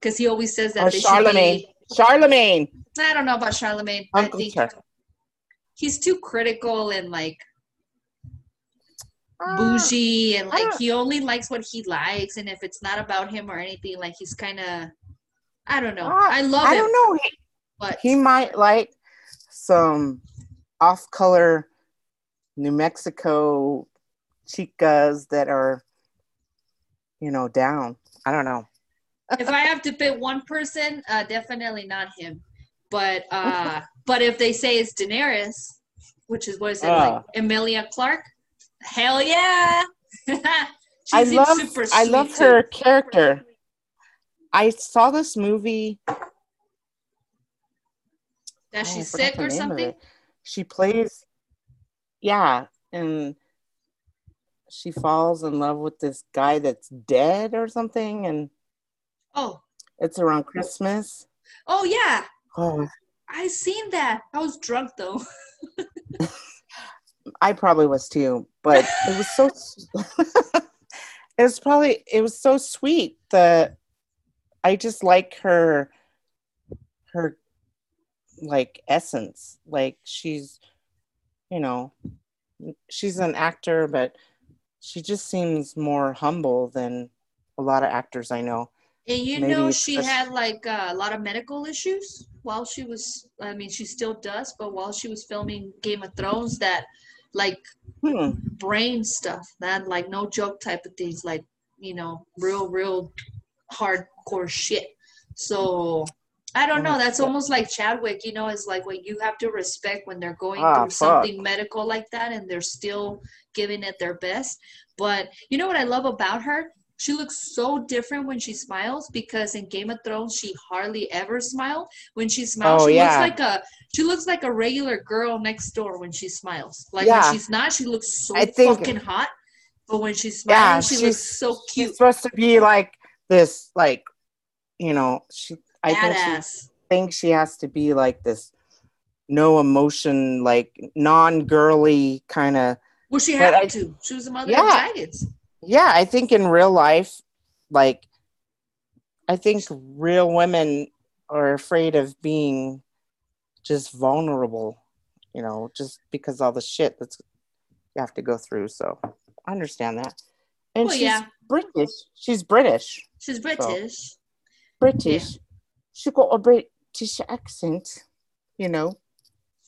because he always says that Or they Charlamagne. should be. Charlamagne. I don't know about Charlamagne. I Uncle Char- he's too critical and like Ah, bougie and like he only likes what he likes and if it's not about him or anything like he's kind of i don't know Ah, i love I him don't know. He, but he might like some off-color New Mexico chicas that are, you know, down. I don't know. if i have to pick one person uh definitely not him but uh but if they say it's daenerys which is what is it Ah. like emilia clarke hell yeah she I seems love I love too. her character. I saw this movie. that oh, she's sick or something. She plays, yeah, and she falls in love with this guy that's dead or something, and oh it's around Christmas. oh yeah Oh, i seen that i was drunk though I probably was too, but it was so. it was probably it was so sweet that I just like her, her, like essence. Like she's, you know, she's an actor, but she just seems more humble than a lot of actors I know. And you Maybe know, she had like uh, a lot of medical issues while she was, I mean, she still does, but while she was filming Game of Thrones, that like Hmm. brain stuff, that like no joke type of things, like, you know, real, real hardcore shit. So I don't Oh, know. That's almost like Chadwick, you know, it's like when you have to respect when they're going Ah, through fuck. something medical like that and they're still giving it their best. But you know what I love about her? She looks so different when she smiles because in Game of Thrones she hardly ever smiled. When she smiles, Oh, she yeah. looks like a she looks like a regular girl next door when she smiles. Like Yeah. when she's not, she looks so think- fucking hot. But when she's Yeah, she she's- looks so She's cute. supposed to be like this, like, you know, she. I think she think she has to be like this no emotion like non-girly kind of Well, she had I- to. She was a mother Yeah. of dragons. yeah i think in real life like i think real women are afraid of being just vulnerable you know just because all the shit that's you have to go through so i understand that and Well, she's yeah. british she's british She's British. british she got a british accent you know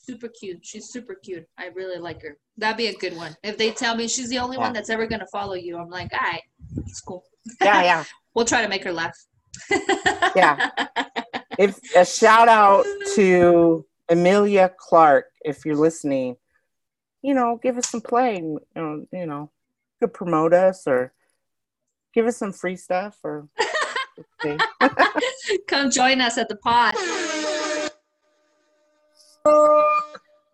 Super cute. She's super cute. I really like her. That'd be a good one. If they tell me she's the only Yeah. one that's ever gonna follow you, I'm like, all right, it's cool. yeah yeah We'll try to make her laugh. Yeah. if a shout out to Emilia Clarke, if you're listening, you know, give us some play. You know, you know, you could promote us or give us some free stuff or. Come join us at the pod.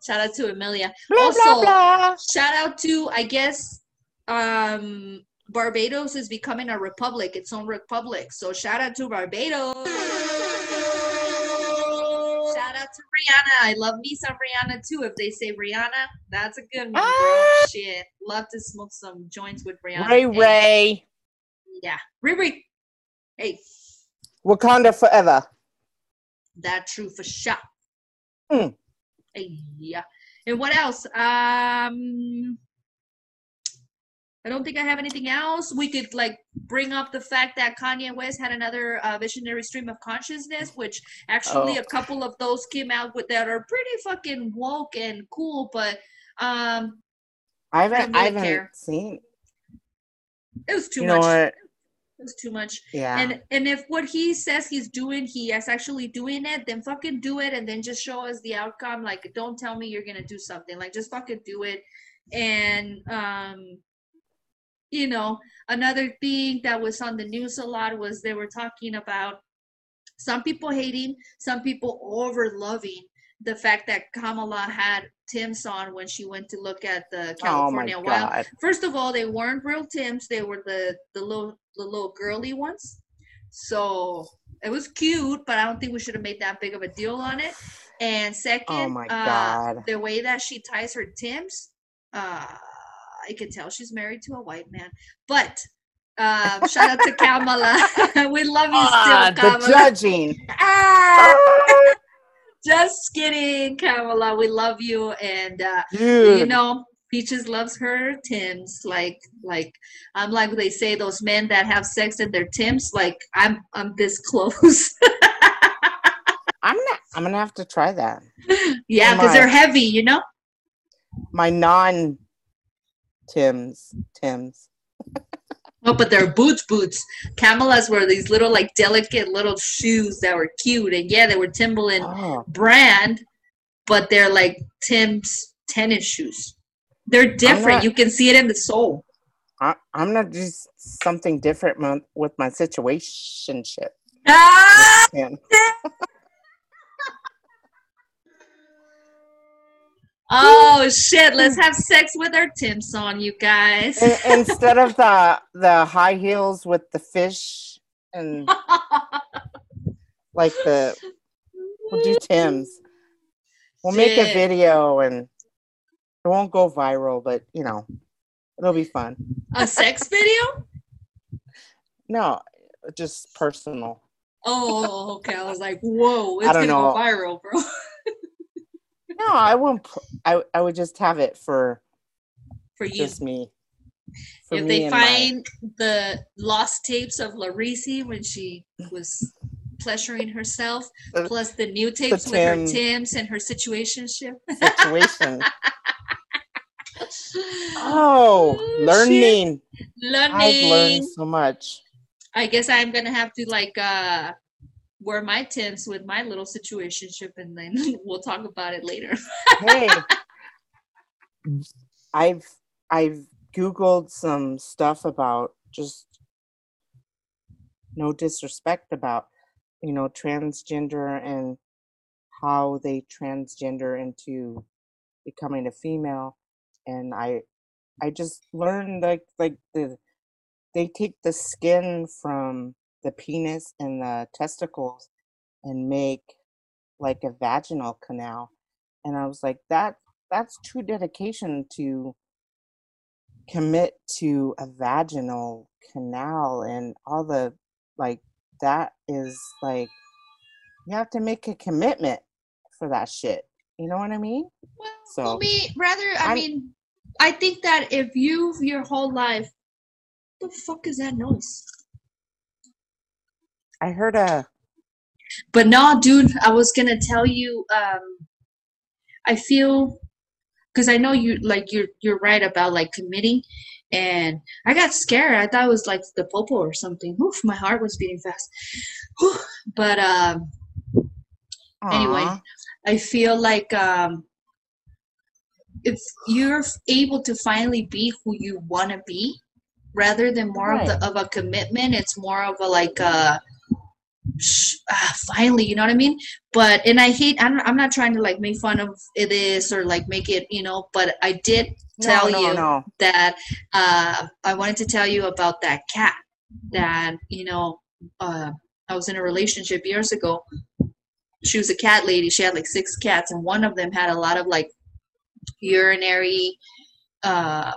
Shout out to Emilia. blah, Also- blah, blah. Shout out to, I guess, um, Barbados is becoming a republic, its own republic. So shout out to Barbados. Shout out to Rihanna. I love me some Rihanna too. If they say Rihanna, that's a good one. Ah. Shit. Love to smoke some joints with Rihanna. Ray Hey, Ray, Yeah. Ray Ray. Hey, Wakanda forever. that true for sure. Hmm. Yeah. And what else? Um I don't think I have anything else. We could like bring up the fact that Kanye West had another uh, visionary stream of consciousness, which actually Oh. a couple of those came out with that are pretty fucking woke and cool. But um, I haven't, don't I haven't care. seen. it was too you much. know what? Too much. Yeah. And and if what he says he's doing, he is actually doing it, then fucking do it, and then just show us the outcome. Like, don't tell me you're gonna do something. Like, just fucking do it. And um, you know, another thing that was on the news a lot was they were talking about some people hating, some people over loving the fact that Kamala had Tim's on when she went to look at the California oh wild first of all they weren't real tims they were the the little the little girly ones. So it was cute but i don't think we should have made that big of a deal on it. And second Oh my uh, god. the way that she ties her tims uh i can tell she's married to a white man. But um shout out to kamala. We love you Ah, still the judging. ah, just kidding kamala. We love you and uh you know Peaches loves her Tims. Like, like I'm like they say those men that have sex in their Tims. Like I'm, I'm this close. I'm not. I'm gonna have to try that. yeah, because they're heavy, you know. My non Tim's Tim's. Oh, but they're boots, boots. Camila's were these little, like, delicate little shoes that were cute, and yeah, they were Timberland Oh, brand, but they're like Tim's tennis shoes. They're different. not- you can see it in the soul. I, I'm not just something different mon- with my situationship. Ah! Oh shit! Let's have sex with our Tim's on, you guys. in- instead of the the high heels with the fish and like the we'll do Tim's. We'll make a video and it won't go viral, but you know, it'll be fun. A sex video? No, just personal. Oh, okay. I was like, whoa, it's gonna don't go know. viral, bro. No, I wouldn't. I I would just have it for For you. just me. For if me they and my- find the lost tapes of Larisi when she was pleasuring herself, The- plus the new tapes with her Tim's and her situationship. situation. Oh, shit. learning. Learning. I've learned so much. I guess I'm gonna have to like uh wear my Tim's with my little situationship and then we'll talk about it later. hey i've i've googled some stuff about just no disrespect about you know transgender and how they transgender into becoming a female and i i just learned like like the they take the skin from the penis and the testicles and make like a vaginal canal and i was like that that's true dedication to commit to a vaginal canal and all the like that is like you have to make a commitment for that shit you know what i mean Well, So, me rather. I I'm- mean, I think that if you your whole life, the fuck is that noise? i heard a But no, dude, I was gonna tell you. Um, I feel because I know you like you're you're right about like committing, and I got scared. I thought it was like the popo or something. Oof, my heart was beating fast. Whew. But um, Anyway, I feel like um, if you're able to finally be who you want to be, rather than more of the of a commitment, it's more of a like a sh- ah, finally, you know what I mean? But and I hate. I'm I'm not trying to like make fun of this or like make it, you know. But I did no, tell no, you no. that uh, I wanted to tell you about that cat that you know uh, I was in a relationship years ago. She was a cat lady. She had like six cats, and one of them had a lot of like urinary, uh,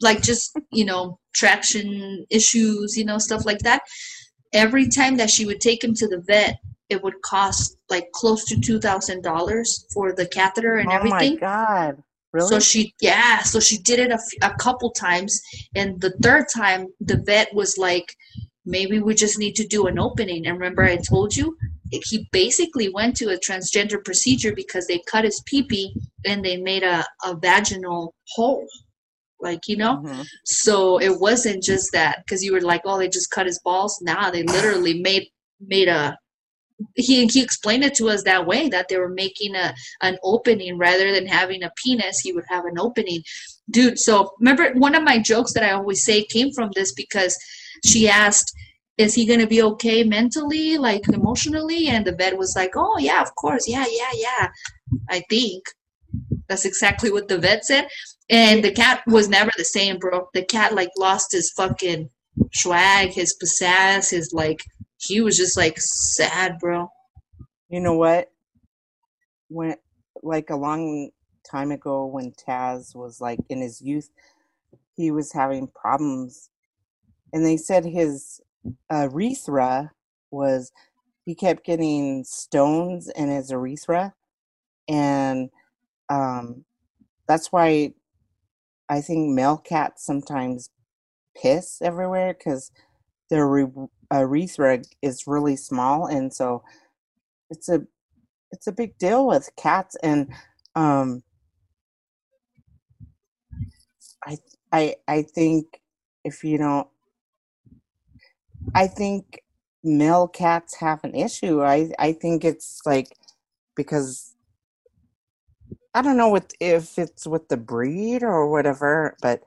like just you know traction issues, you know stuff like that. Every time that she would take him to the vet, it would cost like close to two thousand dollars for the catheter and oh everything. Oh my god really So she, yeah, so she did it a, f- a couple times, and the third time, the vet was like, maybe we just need to do an opening. And remember, I told you, he basically went to a transgender procedure because they cut his peepee and they made a, a vaginal hole, like you know. Mhm. So it wasn't just that because you were like, oh, they just cut his balls. Nah, they literally made made a. He he explained it to us that way that they were making a an opening rather than having a penis. He would have an opening, dude. So remember, one of my jokes that I always say came from this because she asked. Is he gonna be okay mentally, like emotionally? And the vet was like, "Oh yeah, of course, yeah, yeah, yeah." I think that's exactly what the vet said. And the cat was never the same, bro. The cat like lost his fucking swag, his pizzazz, his like he was just like sad, bro. You know what? When like a long time ago when Taz was like in his youth, he was having problems. And they said his uh, urethra was he kept getting stones in his urethra and um that's why I think male cats sometimes piss everywhere because their re- urethra is really small, and so it's a it's a big deal with cats. And um, I I I think if you don't, I think male cats have an issue. I I think it's like because I don't know what if it's with the breed or whatever, but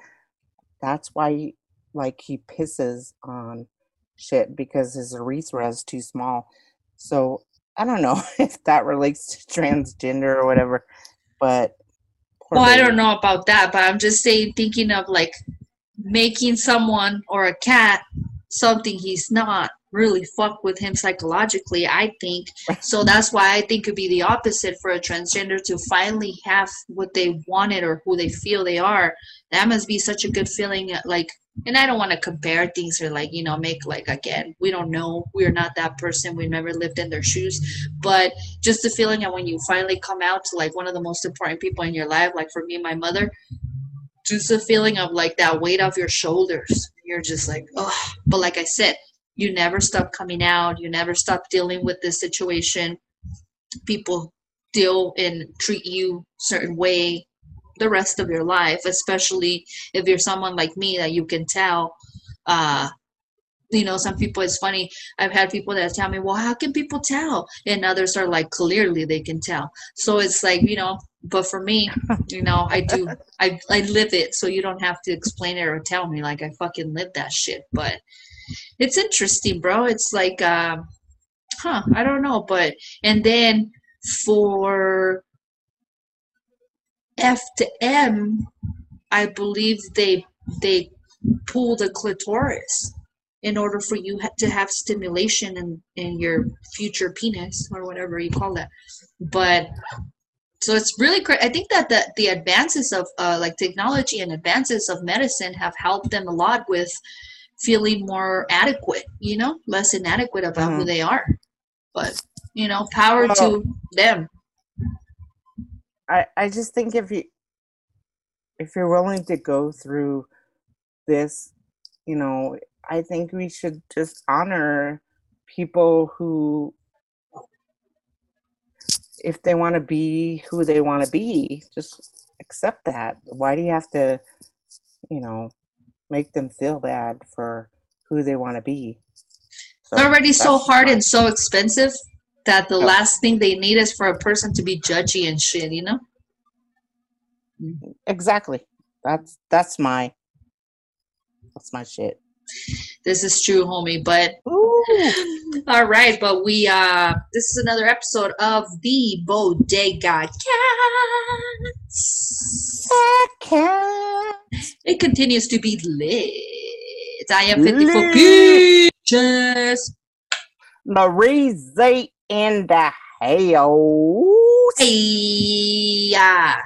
that's why like he pisses on shit because his urethra is too small. So I don't know if that relates to transgender or whatever, but Well, I don't know about that, but I'm just saying, thinking of like making someone or a cat something he's not really fuck with him psychologically, I think. So that's why I think it'd be the opposite for a transgender to finally have what they wanted or who they feel they are. That must be such a good feeling. Like, and I don't want to compare things or like, you know, make like, again, we don't know. We're not that person. We've never lived in their shoes. But just the feeling of when you finally come out to like one of the most important people in your life, like for me, my mother, just the feeling of like that weight off your shoulders. You're just like, oh, but like I said, you never stop coming out. You never stop dealing with this situation. People deal and treat you certain way the rest of your life, especially if you're someone like me that you can tell. Uh, you know, some people, it's funny. I've had people that tell me, well, how can people tell? And others are like, clearly they can tell. So it's like, you know, but for me, you know, I do, I, I live it. So you don't have to explain it or tell me like I fucking live that shit. But it's interesting, bro. It's like, um, huh, I don't know. But, and then for F to M, I believe they, they pull the clitoris in order for you to have stimulation in, in your future penis or whatever you call that. But so it's really great. I think that the, the advances of uh, like technology and advances of medicine have helped them a lot with feeling more adequate, you know, less inadequate about who Mhm. they are. But you know, power Well- to them. I, I just think if you if you're willing to go through this, you know, I think we should just honor people who if they want to be who they want to be, just accept that. Why do you have to, you know, make them feel bad for who they want to be? So It's already so hard and so expensive that the Yeah. last thing they need is for a person to be judgy and shit, you know? exactly. That's that's my that's my shit. This is true, homie. But Ooh. all right, but we uh this is another episode of the Bodega Cats. It continues to be lit. I am 54 Lit. Marie in the house. Hey, yeah.